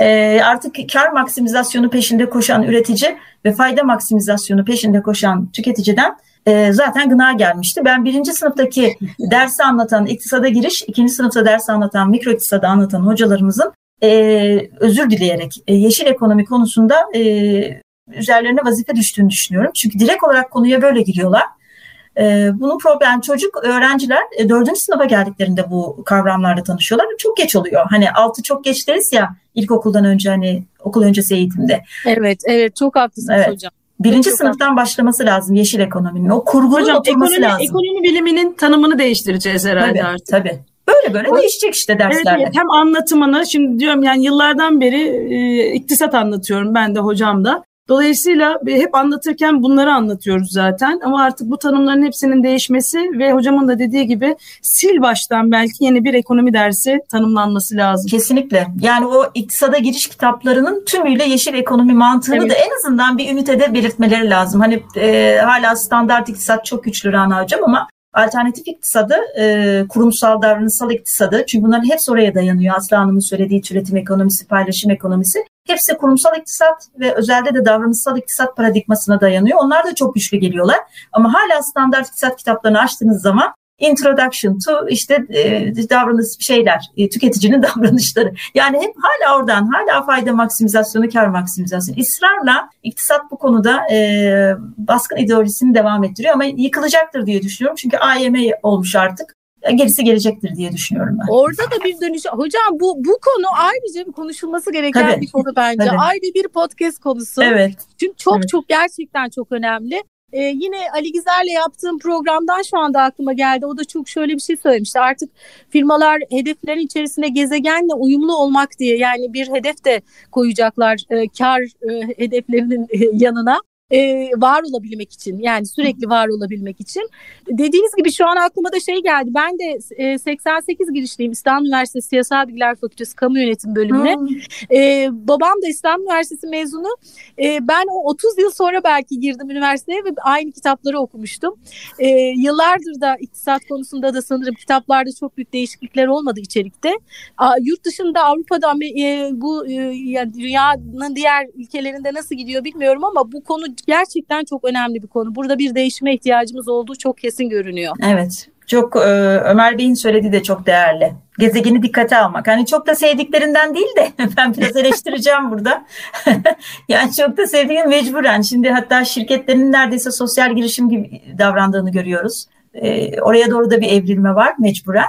E, artık kar maksimizasyonu peşinde koşan üretici ve fayda maksimizasyonu peşinde koşan tüketiciden e, zaten gına gelmişti. Ben birinci sınıftaki dersi anlatan iktisada giriş, ikinci sınıfta ders anlatan, mikro iktisada anlatan hocalarımızın e, özür dileyerek e, yeşil ekonomi konusunda e, üzerlerine vazife düştüğünü düşünüyorum. Çünkü direkt olarak konuya böyle giriyorlar. E, bunun problem çocuk öğrenciler e, dördüncü sınıfa geldiklerinde bu kavramlarla tanışıyorlar. Çok geç oluyor. Hani altı çok geç deriz ya ilkokuldan önce hani okul öncesi eğitimde. Evet, evet çok haklısınız evet. hocam. Birinci sınıftan başlaması lazım yeşil ekonominin. O kurgunun Hocam, oturması ekonomi, lazım. Ekonomi biliminin tanımını değiştireceğiz herhalde tabii, artık. Tabii. Böyle böyle o, değişecek işte derslerle. Evet, hem anlatımını şimdi diyorum yani yıllardan beri e, iktisat anlatıyorum ben de hocam da. Dolayısıyla hep anlatırken bunları anlatıyoruz zaten ama artık bu tanımların hepsinin değişmesi ve hocamın da dediği gibi sil baştan belki yeni bir ekonomi dersi tanımlanması lazım. Kesinlikle. Yani o iktisada giriş kitaplarının tümüyle yeşil ekonomi mantığını evet. da en azından bir ünitede belirtmeleri lazım. Hani e, hala standart iktisat çok güçlü Rana Hocam ama Alternatif iktisadı, e, kurumsal davranışsal iktisadı. Çünkü bunların hepsi oraya dayanıyor. Aslı Hanım'ın söylediği türetim ekonomisi, paylaşım ekonomisi. Hepsi kurumsal iktisat ve özellikle de davranışsal iktisat paradigmasına dayanıyor. Onlar da çok güçlü geliyorlar. Ama hala standart iktisat kitaplarını açtığınız zaman introduction to işte e, davranış şeyler, e, tüketicinin davranışları. Yani hep hala oradan, hala fayda maksimizasyonu, kar maksimizasyonu. İsrarla iktisat bu konuda e, baskın ideolojisini devam ettiriyor ama yıkılacaktır diye düşünüyorum. Çünkü AYM olmuş artık gerisi gelecektir diye düşünüyorum ben. Orada da bir dönüş. Hocam bu bu konu ayrıca konuşulması gereken tabii, bir konu bence. Tabii. Ayrı bir podcast konusu. Evet. Çünkü çok evet. çok gerçekten çok önemli. Ee, yine Ali Gizer'le yaptığım programdan şu anda aklıma geldi. O da çok şöyle bir şey söylemişti. Artık firmalar hedeflerin içerisinde gezegenle uyumlu olmak diye yani bir hedef de koyacaklar e, kar e, hedeflerinin e, yanına e, var olabilmek için yani sürekli var olabilmek için. Dediğiniz gibi şu an aklıma da şey geldi. Ben de e, 88 girişliyim İstanbul Üniversitesi Siyasal Bilgiler Fakültesi Kamu Yönetim bölümüne. Hmm. E, babam da İstanbul Üniversitesi mezunu. E, ben o 30 yıl sonra belki girdim üniversiteye ve aynı kitapları okumuştum. E, yıllardır da iktisat konusunda da sanırım kitaplarda çok büyük değişiklikler olmadı içerikte. A, yurt dışında Avrupa'da e, bu e, yani dünyanın diğer ülkelerinde nasıl gidiyor bilmiyorum ama bu konu gerçekten çok önemli bir konu. Burada bir değişime ihtiyacımız olduğu çok kesin görünüyor. Evet. Çok e, Ömer Bey'in söylediği de çok değerli. Gezegeni dikkate almak. Hani çok da sevdiklerinden değil de ben biraz eleştireceğim burada. yani çok da sevdiğim mecburen. Şimdi hatta şirketlerin neredeyse sosyal girişim gibi davrandığını görüyoruz. E, oraya doğru da bir evrilme var mecburen.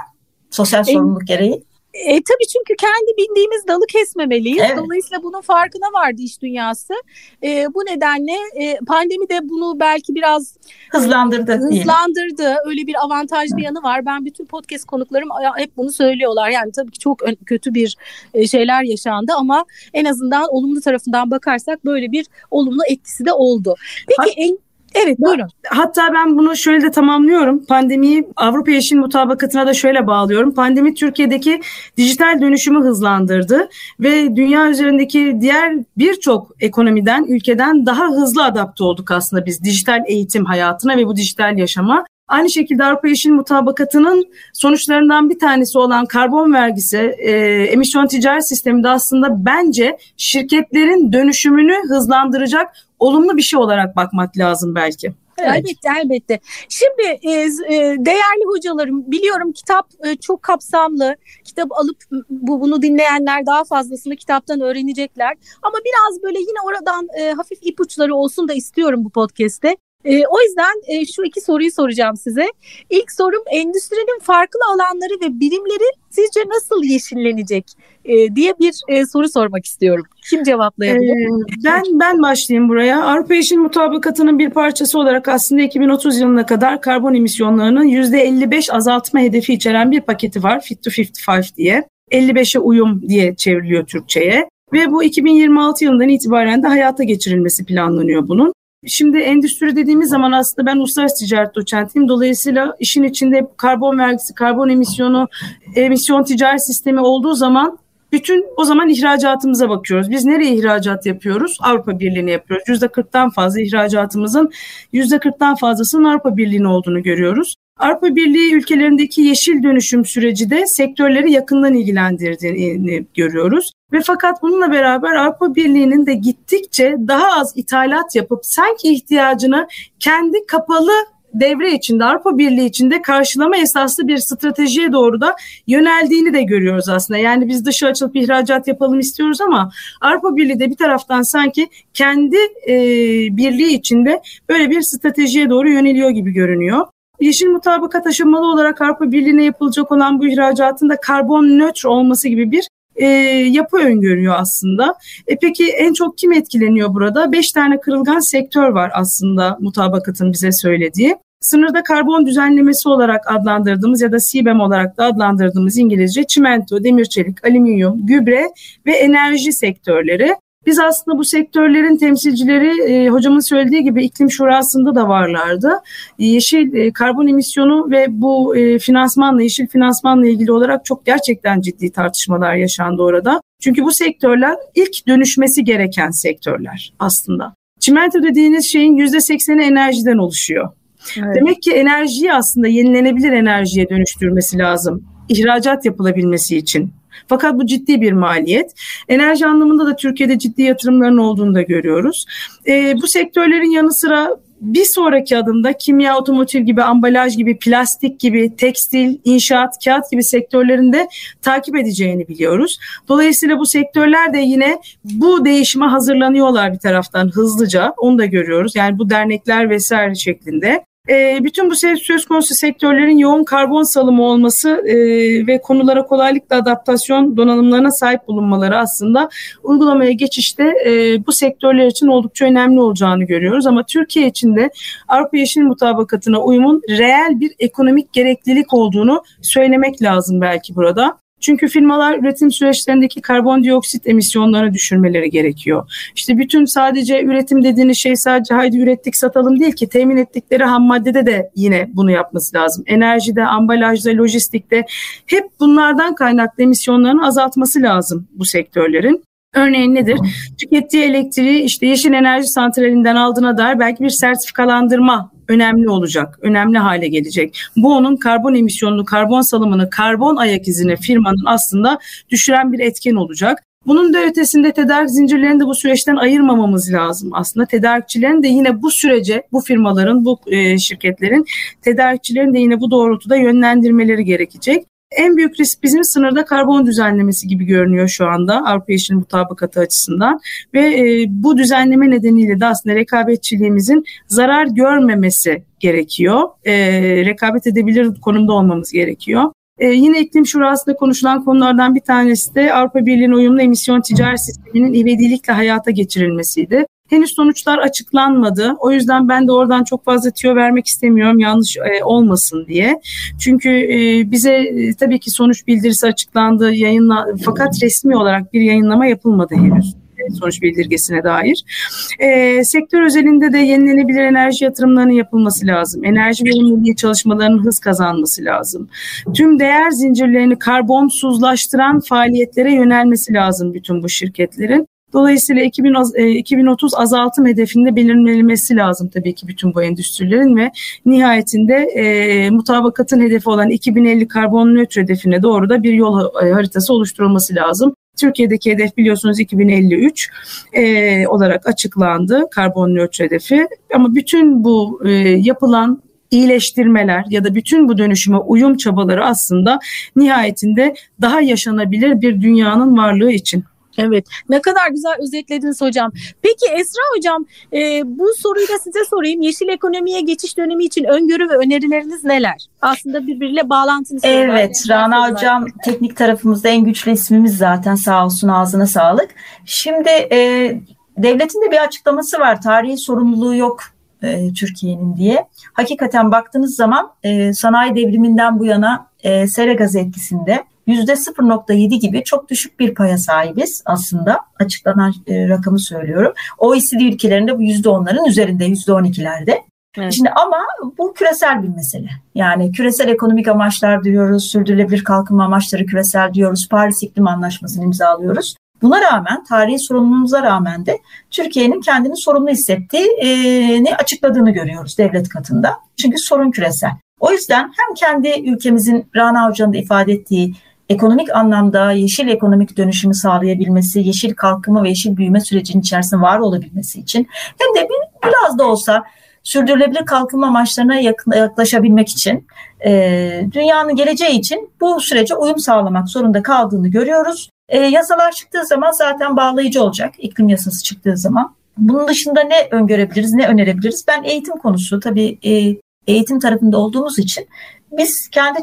Sosyal sorumluluk gereği. E, tabii çünkü kendi bildiğimiz dalı kesmemeliyiz. Evet. Dolayısıyla bunun farkına vardı iş dünyası. E, bu nedenle e, pandemi de bunu belki biraz hızlandırdı. Hızlandırdı. Diye. Öyle bir avantajlı yanı var. Ben bütün podcast konuklarım hep bunu söylüyorlar. Yani tabii ki çok kötü bir e, şeyler yaşandı ama en azından olumlu tarafından bakarsak böyle bir olumlu etkisi de oldu. Peki ha- en Evet buyurun. Hatta ben bunu şöyle de tamamlıyorum. Pandemiyi Avrupa Yeşil Mutabakatı'na da şöyle bağlıyorum. Pandemi Türkiye'deki dijital dönüşümü hızlandırdı ve dünya üzerindeki diğer birçok ekonomiden, ülkeden daha hızlı adapte olduk aslında biz dijital eğitim hayatına ve bu dijital yaşama. Aynı şekilde Avrupa Yeşil Mutabakatı'nın sonuçlarından bir tanesi olan karbon vergisi, e, emisyon ticaret sistemi de aslında bence şirketlerin dönüşümünü hızlandıracak olumlu bir şey olarak bakmak lazım belki. Evet. Elbette elbette. Şimdi e, e, değerli hocalarım biliyorum kitap e, çok kapsamlı. Kitap alıp bu bunu dinleyenler daha fazlasını kitaptan öğrenecekler. Ama biraz böyle yine oradan hafif ipuçları olsun da istiyorum bu podcast'te. E, o yüzden e, şu iki soruyu soracağım size. İlk sorum endüstrinin farklı alanları ve birimleri sizce nasıl yeşillenecek e, diye bir e, soru sormak istiyorum. Kim cevaplayabilir? Ee, ben ben başlayayım buraya. Avrupa Yeşil Mutabakatı'nın bir parçası olarak aslında 2030 yılına kadar karbon emisyonlarının %55 azaltma hedefi içeren bir paketi var. Fit to 55 diye. 55'e uyum diye çevriliyor Türkçe'ye. Ve bu 2026 yılından itibaren de hayata geçirilmesi planlanıyor bunun. Şimdi endüstri dediğimiz zaman aslında ben uluslararası ticaret doçentiyim. Dolayısıyla işin içinde karbon vergisi, karbon emisyonu, emisyon ticaret sistemi olduğu zaman bütün o zaman ihracatımıza bakıyoruz. Biz nereye ihracat yapıyoruz? Avrupa Birliği'ne yapıyoruz. %40'tan fazla ihracatımızın %40'tan fazlasının Avrupa Birliği'ne olduğunu görüyoruz. Avrupa Birliği ülkelerindeki yeşil dönüşüm süreci de sektörleri yakından ilgilendirdiğini görüyoruz. Ve fakat bununla beraber Avrupa Birliği'nin de gittikçe daha az ithalat yapıp sanki ihtiyacını kendi kapalı devre içinde Avrupa Birliği içinde karşılama esaslı bir stratejiye doğru da yöneldiğini de görüyoruz aslında. Yani biz dışa açılıp ihracat yapalım istiyoruz ama Avrupa Birliği de bir taraftan sanki kendi e, birliği içinde böyle bir stratejiye doğru yöneliyor gibi görünüyor. Yeşil mutabakat aşamalı olarak Avrupa Birliği'ne yapılacak olan bu ihracatın da karbon nötr olması gibi bir e, yapı öngörüyor aslında. E peki en çok kim etkileniyor burada? Beş tane kırılgan sektör var aslında mutabakatın bize söylediği. Sınırda karbon düzenlemesi olarak adlandırdığımız ya da CBAM olarak da adlandırdığımız İngilizce çimento, demir çelik, alüminyum, gübre ve enerji sektörleri. Biz aslında bu sektörlerin temsilcileri e, hocamın söylediği gibi iklim şurasında da varlardı. Yeşil e, karbon emisyonu ve bu e, finansmanla, yeşil finansmanla ilgili olarak çok gerçekten ciddi tartışmalar yaşandı orada. Çünkü bu sektörler ilk dönüşmesi gereken sektörler aslında. Çimento dediğiniz şeyin %80'i enerjiden oluşuyor. Evet. Demek ki enerjiyi aslında yenilenebilir enerjiye dönüştürmesi lazım. İhracat yapılabilmesi için. Fakat bu ciddi bir maliyet. Enerji anlamında da Türkiye'de ciddi yatırımların olduğunu da görüyoruz. E, bu sektörlerin yanı sıra bir sonraki adımda kimya, otomotiv gibi, ambalaj gibi, plastik gibi, tekstil, inşaat, kağıt gibi sektörlerinde takip edeceğini biliyoruz. Dolayısıyla bu sektörler de yine bu değişime hazırlanıyorlar bir taraftan hızlıca. Onu da görüyoruz. Yani bu dernekler vesaire şeklinde. E, bütün bu söz konusu sektörlerin yoğun karbon salımı olması e, ve konulara kolaylıkla adaptasyon donanımlarına sahip bulunmaları aslında uygulamaya geçişte e, bu sektörler için oldukça önemli olacağını görüyoruz. Ama Türkiye için de Avrupa Yeşil Mutabakatı'na uyumun reel bir ekonomik gereklilik olduğunu söylemek lazım belki burada. Çünkü firmalar üretim süreçlerindeki karbondioksit emisyonlarını düşürmeleri gerekiyor. İşte bütün sadece üretim dediğiniz şey sadece haydi ürettik satalım değil ki temin ettikleri ham maddede de yine bunu yapması lazım. Enerjide, ambalajda, lojistikte hep bunlardan kaynaklı emisyonlarını azaltması lazım bu sektörlerin. Örneğin nedir? Tükettiği elektriği işte yeşil enerji santralinden aldığına dair belki bir sertifikalandırma önemli olacak, önemli hale gelecek. Bu onun karbon emisyonunu, karbon salımını, karbon ayak izini firmanın aslında düşüren bir etken olacak. Bunun da ötesinde tedarik zincirlerini de bu süreçten ayırmamamız lazım. Aslında tedarikçilerin de yine bu sürece, bu firmaların, bu e, şirketlerin tedarikçilerin de yine bu doğrultuda yönlendirmeleri gerekecek. En büyük risk bizim sınırda karbon düzenlemesi gibi görünüyor şu anda Avrupa Yeşil Mutabakatı açısından ve e, bu düzenleme nedeniyle de aslında rekabetçiliğimizin zarar görmemesi gerekiyor. E, rekabet edebilir konumda olmamız gerekiyor. Ee, yine iklim şurasında konuşulan konulardan bir tanesi de Avrupa Birliği'nin uyumlu emisyon ticaret sisteminin ivedilikle hayata geçirilmesiydi. Henüz sonuçlar açıklanmadı. O yüzden ben de oradan çok fazla tüyo vermek istemiyorum yanlış e, olmasın diye. Çünkü e, bize e, tabii ki sonuç bildirisi açıklandı, yayınla fakat resmi olarak bir yayınlama yapılmadı henüz sonuç bildirgesine dair. E, sektör özelinde de yenilenebilir enerji yatırımlarının yapılması lazım. Enerji verimliliği çalışmalarının hız kazanması lazım. Tüm değer zincirlerini karbonsuzlaştıran faaliyetlere yönelmesi lazım bütün bu şirketlerin. Dolayısıyla 2030 e, azaltım hedefinde belirlenmesi lazım tabii ki bütün bu endüstrilerin ve nihayetinde e, mutabakatın hedefi olan 2050 karbon nötr hedefine doğru da bir yol e, haritası oluşturulması lazım. Türkiye'deki hedef biliyorsunuz 2053 e, olarak açıklandı karbon nötr hedefi ama bütün bu e, yapılan iyileştirmeler ya da bütün bu dönüşüme uyum çabaları aslında nihayetinde daha yaşanabilir bir dünyanın varlığı için Evet ne kadar güzel özetlediniz hocam. Peki Esra hocam e, bu soruyu da size sorayım. Yeşil ekonomiye geçiş dönemi için öngörü ve önerileriniz neler? Aslında birbiriyle bağlantılı. Evet Rana hocam teknik tarafımızda en güçlü ismimiz zaten sağ olsun ağzına sağlık. Şimdi e, devletin de bir açıklaması var. Tarihi sorumluluğu yok e, Türkiye'nin diye. Hakikaten baktığınız zaman e, sanayi devriminden bu yana e, sera gazı etkisinde %0.7 gibi çok düşük bir paya sahibiz aslında açıklanan e, rakamı söylüyorum. OECD ülkelerinde bu %10'ların üzerinde %12'lerde. Evet. Şimdi ama bu küresel bir mesele. Yani küresel ekonomik amaçlar diyoruz, sürdürülebilir kalkınma amaçları küresel diyoruz, Paris İklim Anlaşması'nı imzalıyoruz. Buna rağmen, tarihi sorumluluğumuza rağmen de Türkiye'nin kendini sorumlu hissettiğini açıkladığını görüyoruz devlet katında. Çünkü sorun küresel. O yüzden hem kendi ülkemizin Rana Hoca'nın da ifade ettiği ekonomik anlamda yeşil ekonomik dönüşümü sağlayabilmesi, yeşil kalkınma ve yeşil büyüme sürecinin içerisinde var olabilmesi için hem de bir, biraz da olsa sürdürülebilir kalkınma amaçlarına yaklaşabilmek için e, dünyanın geleceği için bu sürece uyum sağlamak zorunda kaldığını görüyoruz. E, yasalar çıktığı zaman zaten bağlayıcı olacak iklim yasası çıktığı zaman. Bunun dışında ne öngörebiliriz, ne önerebiliriz? Ben eğitim konusu tabii e, eğitim tarafında olduğumuz için biz kendi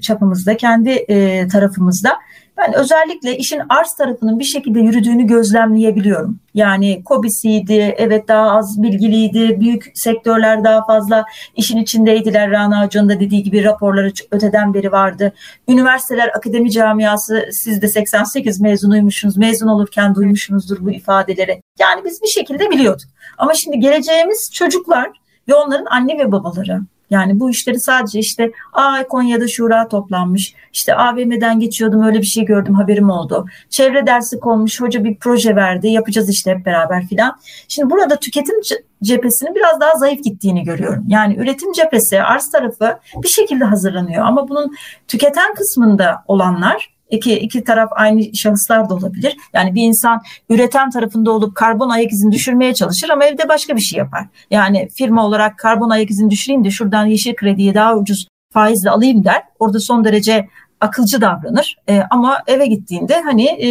çapımızda, kendi e, tarafımızda ben özellikle işin arz tarafının bir şekilde yürüdüğünü gözlemleyebiliyorum. Yani COBİ'siydi, evet daha az bilgiliydi, büyük sektörler daha fazla işin içindeydiler. Rana Hoca'nın da dediği gibi raporları öteden beri vardı. Üniversiteler, akademi camiası, siz de 88 mezunuymuşsunuz, mezun olurken duymuşsunuzdur bu ifadeleri. Yani biz bir şekilde biliyorduk. Ama şimdi geleceğimiz çocuklar ve onların anne ve babaları. Yani bu işleri sadece işte Aa Konya'da şura toplanmış. İşte AVM'den geçiyordum öyle bir şey gördüm haberim oldu. Çevre dersi konmuş hoca bir proje verdi yapacağız işte hep beraber filan. Şimdi burada tüketim cephesinin biraz daha zayıf gittiğini görüyorum. Yani üretim cephesi arz tarafı bir şekilde hazırlanıyor ama bunun tüketen kısmında olanlar iki, iki taraf aynı şahıslar da olabilir. Yani bir insan üreten tarafında olup karbon ayak izini düşürmeye çalışır ama evde başka bir şey yapar. Yani firma olarak karbon ayak izini düşüreyim de şuradan yeşil krediye daha ucuz faizle alayım der. Orada son derece akılcı davranır e, ama eve gittiğinde hani e,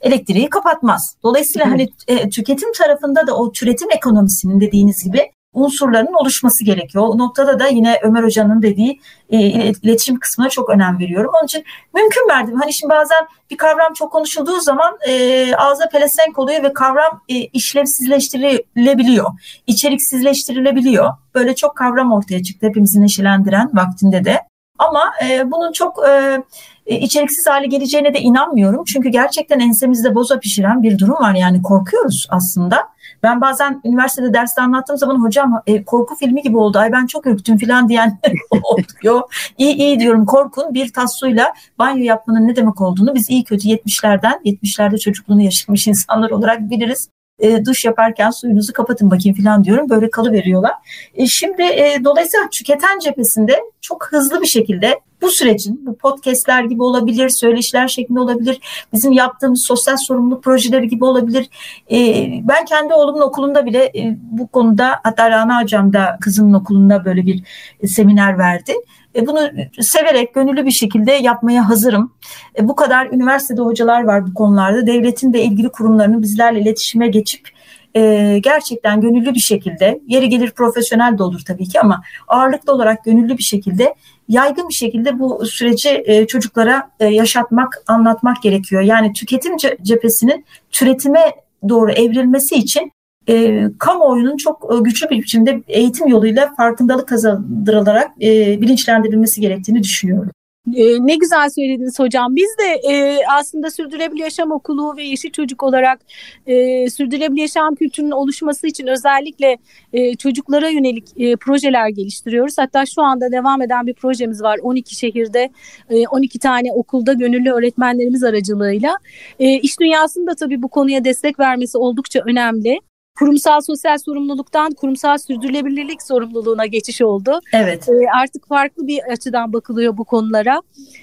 elektriği kapatmaz. Dolayısıyla hani e, tüketim tarafında da o türetim ekonomisinin dediğiniz gibi unsurların oluşması gerekiyor. O noktada da yine Ömer Hoca'nın dediği e, iletişim kısmına çok önem veriyorum. Onun için mümkün verdim. Hani şimdi bazen bir kavram çok konuşulduğu zaman e, ağza pelesenk oluyor ve kavram e, işlevsizleştirilebiliyor. içeriksizleştirilebiliyor. Böyle çok kavram ortaya çıktı hepimizi neşelendiren vaktinde de. Ama e, bunun çok e, e, içeriksiz hale geleceğine de inanmıyorum. Çünkü gerçekten ensemizde boza pişiren bir durum var. Yani korkuyoruz aslında. Ben bazen üniversitede derste anlattığım zaman hocam e, korku filmi gibi oldu. Ay ben çok ürktüm falan diyen oluyor. İyi iyi diyorum korkun bir tas suyla banyo yapmanın ne demek olduğunu biz iyi kötü 70'lerden 70'lerde çocukluğunu yaşamış insanlar olarak biliriz e, duş yaparken suyunuzu kapatın bakayım falan diyorum. Böyle kalı veriyorlar. E, şimdi e, dolayısıyla tüketen cephesinde çok hızlı bir şekilde bu sürecin bu podcastler gibi olabilir, söyleşiler şeklinde olabilir, bizim yaptığımız sosyal sorumluluk projeleri gibi olabilir. E, ben kendi oğlumun okulunda bile e, bu konuda hatta Rana Hocam da kızımın okulunda böyle bir e, seminer verdi. E, bunu severek, gönüllü bir şekilde yapmaya hazırım. E, bu kadar üniversitede hocalar var bu konularda. Devletin de ilgili kurumlarının bizlerle iletişime geçip e, gerçekten gönüllü bir şekilde, yeri gelir profesyonel de olur tabii ki ama ağırlıklı olarak gönüllü bir şekilde, yaygın bir şekilde bu süreci çocuklara yaşatmak, anlatmak gerekiyor. Yani tüketim cephesinin türetime doğru evrilmesi için e, kamuoyunun çok e, güçlü bir biçimde eğitim yoluyla farkındalık kazandırılarak e, bilinçlendirilmesi gerektiğini düşünüyorum. E, ne güzel söylediniz hocam. Biz de e, aslında Sürdürülebilir Yaşam Okulu ve Yeşil Çocuk olarak e, sürdürülebilir yaşam kültürünün oluşması için özellikle e, çocuklara yönelik e, projeler geliştiriyoruz. Hatta şu anda devam eden bir projemiz var. 12 şehirde e, 12 tane okulda gönüllü öğretmenlerimiz aracılığıyla. E, iş dünyasında tabii bu konuya destek vermesi oldukça önemli kurumsal sosyal sorumluluktan kurumsal sürdürülebilirlik sorumluluğuna geçiş oldu. Evet. E, artık farklı bir açıdan bakılıyor bu konulara.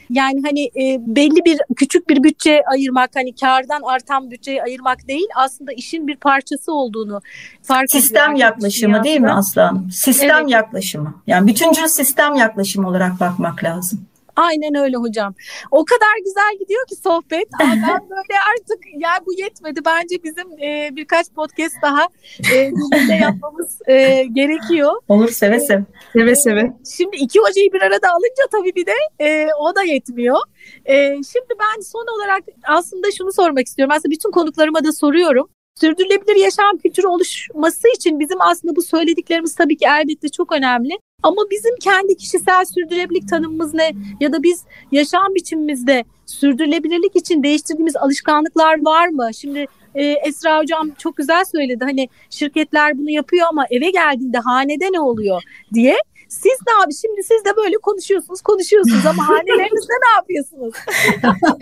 Yani hani e, belli bir küçük bir bütçe ayırmak hani kardan artan bütçeyi ayırmak değil aslında işin bir parçası olduğunu fark Sistem yaklaşımı değil mi Aslan? Sistem evet. yaklaşımı. Yani bütüncül sistem yaklaşımı olarak bakmak lazım. Aynen öyle hocam. O kadar güzel gidiyor ki sohbet. Aa, ben böyle artık ya bu yetmedi. Bence bizim e, birkaç podcast daha e, birlikte yapmamız e, gerekiyor. Olur seve seve. Seve seve. Şimdi iki hocayı bir arada alınca tabii bir de e, o da yetmiyor. E, şimdi ben son olarak aslında şunu sormak istiyorum. Aslında bütün konuklarıma da soruyorum. Sürdürülebilir yaşam kültürü oluşması için bizim aslında bu söylediklerimiz tabii ki elbette çok önemli. Ama bizim kendi kişisel sürdürülebilirlik tanımımız ne? Ya da biz yaşam biçimimizde sürdürülebilirlik için değiştirdiğimiz alışkanlıklar var mı? Şimdi e, Esra Hocam çok güzel söyledi. Hani şirketler bunu yapıyor ama eve geldiğinde hanede ne oluyor diye. Siz ne abi şimdi siz de böyle konuşuyorsunuz konuşuyorsunuz ama hanelerinizde ne yapıyorsunuz?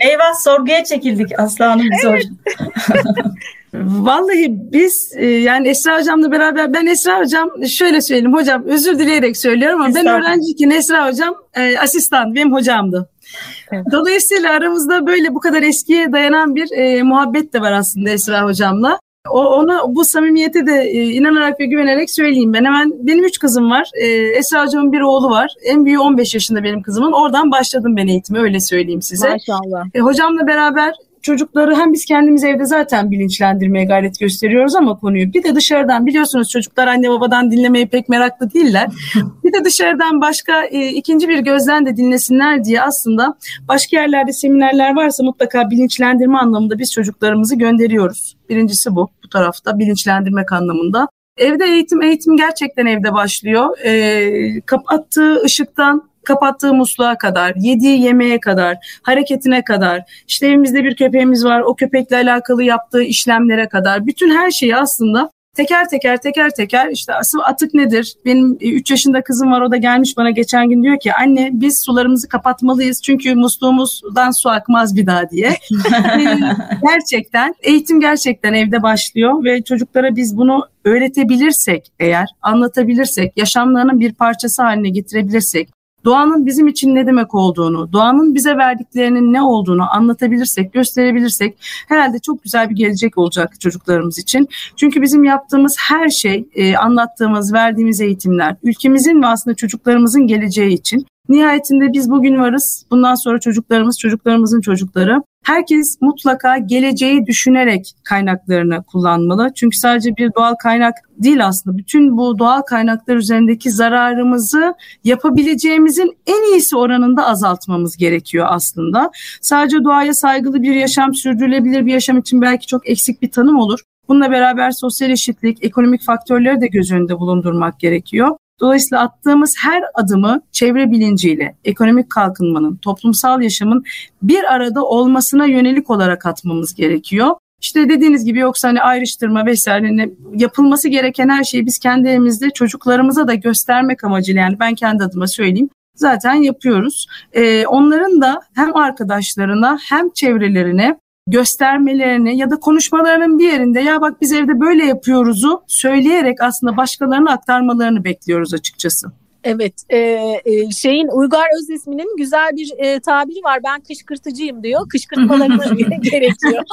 Eyvah sorguya çekildik Aslı Hanım evet. Vallahi biz e, yani Esra Hocam'la beraber ben Esra Hocam şöyle söyleyeyim hocam özür dileyerek söylüyorum ama ben öğrenciyken Esra Hocam e, asistan benim hocamdı. Evet. Dolayısıyla aramızda böyle bu kadar eskiye dayanan bir e, muhabbet de var aslında Esra Hocam'la. O, ona bu samimiyete de e, inanarak ve güvenerek söyleyeyim ben. Hemen benim üç kızım var. E, Esra Hocam'ın bir oğlu var. En büyüğü 15 yaşında benim kızımın. Oradan başladım ben eğitime öyle söyleyeyim size. Maşallah. E, hocamla beraber çocukları hem biz kendimiz evde zaten bilinçlendirmeye gayret gösteriyoruz ama konuyu bir de dışarıdan biliyorsunuz çocuklar anne babadan dinlemeye pek meraklı değiller. bir de dışarıdan başka e, ikinci bir gözden de dinlesinler diye aslında başka yerlerde seminerler varsa mutlaka bilinçlendirme anlamında biz çocuklarımızı gönderiyoruz. Birincisi bu bu tarafta bilinçlendirmek anlamında. Evde eğitim eğitim gerçekten evde başlıyor. E, kapattığı ışıktan kapattığı musluğa kadar, yediği yemeğe kadar, hareketine kadar, işte evimizde bir köpeğimiz var, o köpekle alakalı yaptığı işlemlere kadar, bütün her şeyi aslında teker teker teker teker işte asıl atık nedir? Benim 3 yaşında kızım var o da gelmiş bana geçen gün diyor ki anne biz sularımızı kapatmalıyız çünkü musluğumuzdan su akmaz bir daha diye. gerçekten eğitim gerçekten evde başlıyor ve çocuklara biz bunu öğretebilirsek eğer anlatabilirsek yaşamlarının bir parçası haline getirebilirsek doğanın bizim için ne demek olduğunu, doğanın bize verdiklerinin ne olduğunu anlatabilirsek, gösterebilirsek herhalde çok güzel bir gelecek olacak çocuklarımız için. Çünkü bizim yaptığımız her şey, e, anlattığımız, verdiğimiz eğitimler ülkemizin ve aslında çocuklarımızın geleceği için. Nihayetinde biz bugün varız. Bundan sonra çocuklarımız, çocuklarımızın çocukları. Herkes mutlaka geleceği düşünerek kaynaklarını kullanmalı. Çünkü sadece bir doğal kaynak değil aslında. Bütün bu doğal kaynaklar üzerindeki zararımızı yapabileceğimizin en iyisi oranında azaltmamız gerekiyor aslında. Sadece doğaya saygılı bir yaşam, sürdürülebilir bir yaşam için belki çok eksik bir tanım olur. Bununla beraber sosyal eşitlik, ekonomik faktörleri de göz önünde bulundurmak gerekiyor. Dolayısıyla attığımız her adımı çevre bilinciyle, ekonomik kalkınmanın, toplumsal yaşamın bir arada olmasına yönelik olarak atmamız gerekiyor. İşte dediğiniz gibi yoksa hani ayrıştırma vesaire hani yapılması gereken her şeyi biz kendi evimizde çocuklarımıza da göstermek amacıyla yani ben kendi adıma söyleyeyim zaten yapıyoruz. Ee, onların da hem arkadaşlarına hem çevrelerine göstermelerini ya da konuşmalarının bir yerinde ya bak biz evde böyle yapıyoruzu söyleyerek aslında başkalarına aktarmalarını bekliyoruz açıkçası. Evet, e, e, şeyin Uygar Öz isminin güzel bir e, tabiri var. Ben kışkırtıcıyım diyor. Kışkırtmalarımız gerekiyor.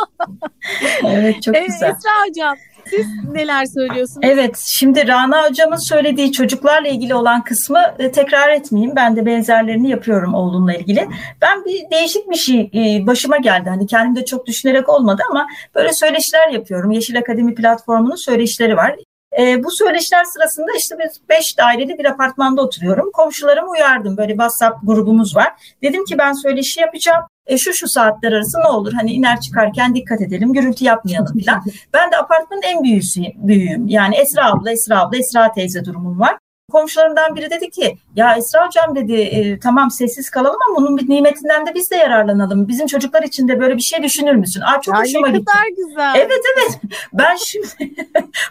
evet, çok güzel. Esra Hocam, siz neler söylüyorsunuz? Evet, şimdi Rana hocamın söylediği çocuklarla ilgili olan kısmı e, tekrar etmeyeyim. Ben de benzerlerini yapıyorum oğlumla ilgili. Ben bir değişik bir şey e, başıma geldi. Hani kendimde çok düşünerek olmadı ama böyle söyleşiler yapıyorum. Yeşil Akademi platformunun söyleşileri var. E, bu söyleşiler sırasında işte biz beş daireli bir apartmanda oturuyorum. Komşularımı uyardım. Böyle WhatsApp grubumuz var. Dedim ki ben söyleşi yapacağım. E, şu şu saatler arası ne olur hani iner çıkarken dikkat edelim gürültü yapmayalım falan. ben de apartmanın en büyüğüsüyüm, büyüğüm. Yani Esra abla, Esra abla, Esra teyze durumum var. Komşularımdan biri dedi ki ya Esra hocam dedi e, tamam sessiz kalalım ama bunun bir nimetinden de biz de yararlanalım. Bizim çocuklar için de böyle bir şey düşünür müsün? Aa, çok ya hoşuma gitti. kadar güzel. Evet evet ben şimdi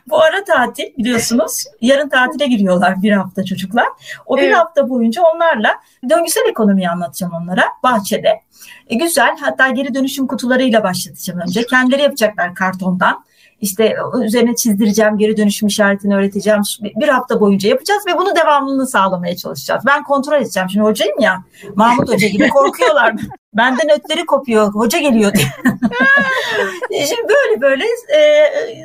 bu ara tatil biliyorsunuz yarın tatile giriyorlar bir hafta çocuklar. O bir evet. hafta boyunca onlarla döngüsel ekonomiyi anlatacağım onlara bahçede. E, güzel hatta geri dönüşüm kutularıyla başlatacağım önce. Kendileri yapacaklar kartondan işte üzerine çizdireceğim, geri dönüşüm işaretini öğreteceğim. Bir hafta boyunca yapacağız ve bunu devamlılığını sağlamaya çalışacağız. Ben kontrol edeceğim. Şimdi hocayım ya, Mahmut Hoca gibi korkuyorlar. Benden ötleri kopuyor, hoca geliyor diye. Şimdi böyle böyle e,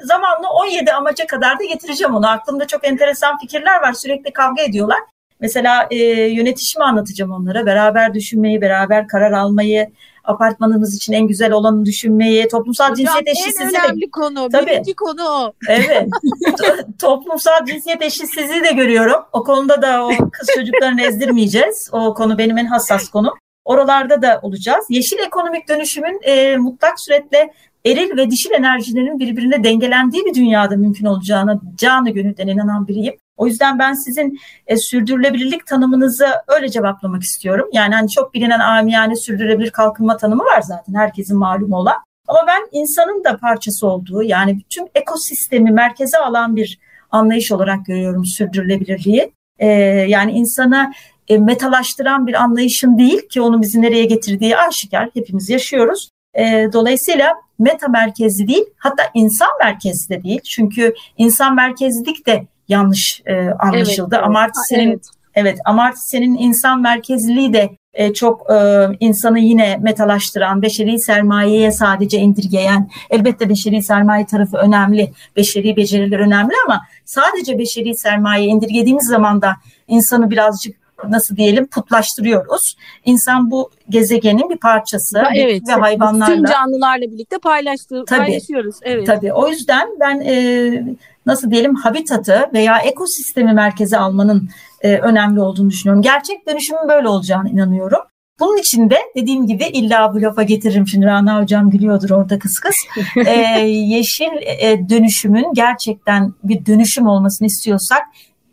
zamanla 17 amaca kadar da getireceğim onu. Aklımda çok enteresan fikirler var. Sürekli kavga ediyorlar. Mesela e, yönetişimi anlatacağım onlara. Beraber düşünmeyi, beraber karar almayı, apartmanımız için en güzel olanı düşünmeyi, toplumsal Hocam, cinsiyet eşitsizliği en önemli konu, Tabii. birinci konu o. Evet. To- toplumsal cinsiyet eşitsizliği de görüyorum. O konuda da o kız çocuklarını ezdirmeyeceğiz. O konu benim en hassas konum. Oralarda da olacağız. Yeşil ekonomik dönüşümün e, mutlak suretle eril ve dişil enerjilerin birbirine dengelendiği bir dünyada mümkün olacağına canı gönülden inanan biriyim. O yüzden ben sizin e, sürdürülebilirlik tanımınızı öyle cevaplamak istiyorum. Yani hani çok bilinen amiyane sürdürülebilir kalkınma tanımı var zaten herkesin malumu olan. Ama ben insanın da parçası olduğu yani bütün ekosistemi merkeze alan bir anlayış olarak görüyorum sürdürülebilirliği. E, yani insana e, metalaştıran bir anlayışın değil ki onu bizi nereye getirdiği aşikar hepimiz yaşıyoruz. E, dolayısıyla meta merkezli değil hatta insan merkezli de değil. Çünkü insan merkezlilik de yanlış e, anlaşıldı. Evet, Amartya senin Evet. Evet, Amartya senin insan merkezliliği de e, çok e, insanı yine metalaştıran, beşeri sermayeye sadece indirgeyen, elbette beşeri sermaye tarafı önemli, beşeri beceriler önemli ama sadece beşeri sermaye indirgediğimiz zaman da insanı birazcık nasıl diyelim putlaştırıyoruz. İnsan bu gezegenin bir parçası Evet. ve hayvanlarla. Tüm canlılarla birlikte paylaştığı, Tabii. paylaşıyoruz. Evet. Tabii o yüzden ben e, nasıl diyelim habitatı veya ekosistemi merkeze almanın e, önemli olduğunu düşünüyorum. Gerçek dönüşümün böyle olacağını inanıyorum. Bunun için de dediğim gibi illa bu lafa getiririm şimdi Rana Hocam gülüyordur orada kıs kıs. E, yeşil e, dönüşümün gerçekten bir dönüşüm olmasını istiyorsak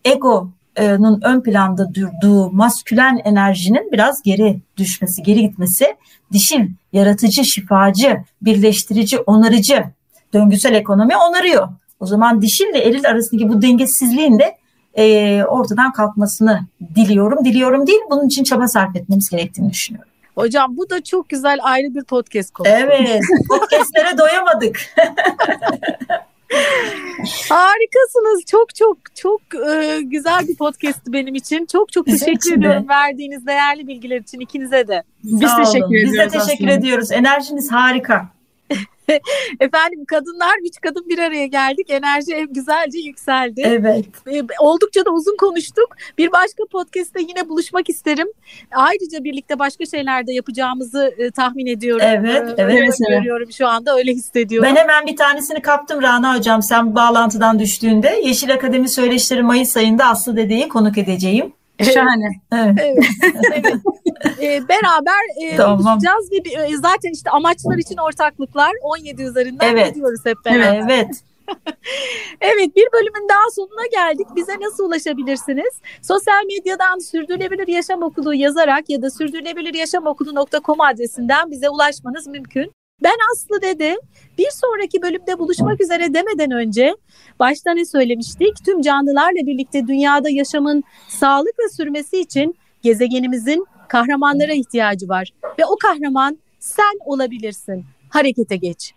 egonun ön planda durduğu maskülen enerjinin biraz geri düşmesi, geri gitmesi, dişil, yaratıcı, şifacı, birleştirici, onarıcı, döngüsel ekonomi onarıyor. O zaman dişil ve eril arasındaki bu dengesizliğin de e, ortadan kalkmasını diliyorum. Diliyorum değil, bunun için çaba sarf etmemiz gerektiğini düşünüyorum. Hocam bu da çok güzel ayrı bir podcast konusu. Evet, podcastlere doyamadık. Harikasınız. Çok çok çok e, güzel bir podcast'ti benim için. Çok çok Bizim teşekkür için de. ediyorum verdiğiniz değerli bilgiler için ikinize de. Biz Sağ olun. teşekkür Biz ediyoruz de teşekkür aslında. ediyoruz. Enerjiniz harika. Efendim kadınlar, üç kadın bir araya geldik. Enerji güzelce yükseldi. Evet. E, Oldukça da uzun konuştuk. Bir başka podcast'te yine buluşmak isterim. Ayrıca birlikte başka şeyler de yapacağımızı e, tahmin ediyorum. Evet, E, evet. öyle görüyorum şu anda öyle hissediyorum. Ben hemen bir tanesini kaptım Rana Hocam. Sen bu bağlantıdan düştüğünde Yeşil Akademi Söyleşileri Mayıs ayında Aslı Dede'yi konuk edeceğim. Şahane. Evet. Evet, evet. E, beraber e, Tamam. buluşacağız ve bir- e, zaten işte amaçlar için ortaklıklar 17 üzerinden Evet. gidiyoruz hep beraber. Evet. Evet bir bölümün daha sonuna geldik. Bize nasıl ulaşabilirsiniz? Sosyal medyadan Sürdürülebilir Yaşam Okulu yazarak ya da sürdürülebiliryaşamokulu.com adresinden bize ulaşmanız mümkün. Ben Aslı Dede. Bir sonraki bölümde buluşmak üzere demeden önce başta ne söylemiştik? Tüm canlılarla birlikte dünyada yaşamın sağlıkla sürmesi için gezegenimizin kahramanlara ihtiyacı var. Ve o kahraman sen olabilirsin. Harekete geç.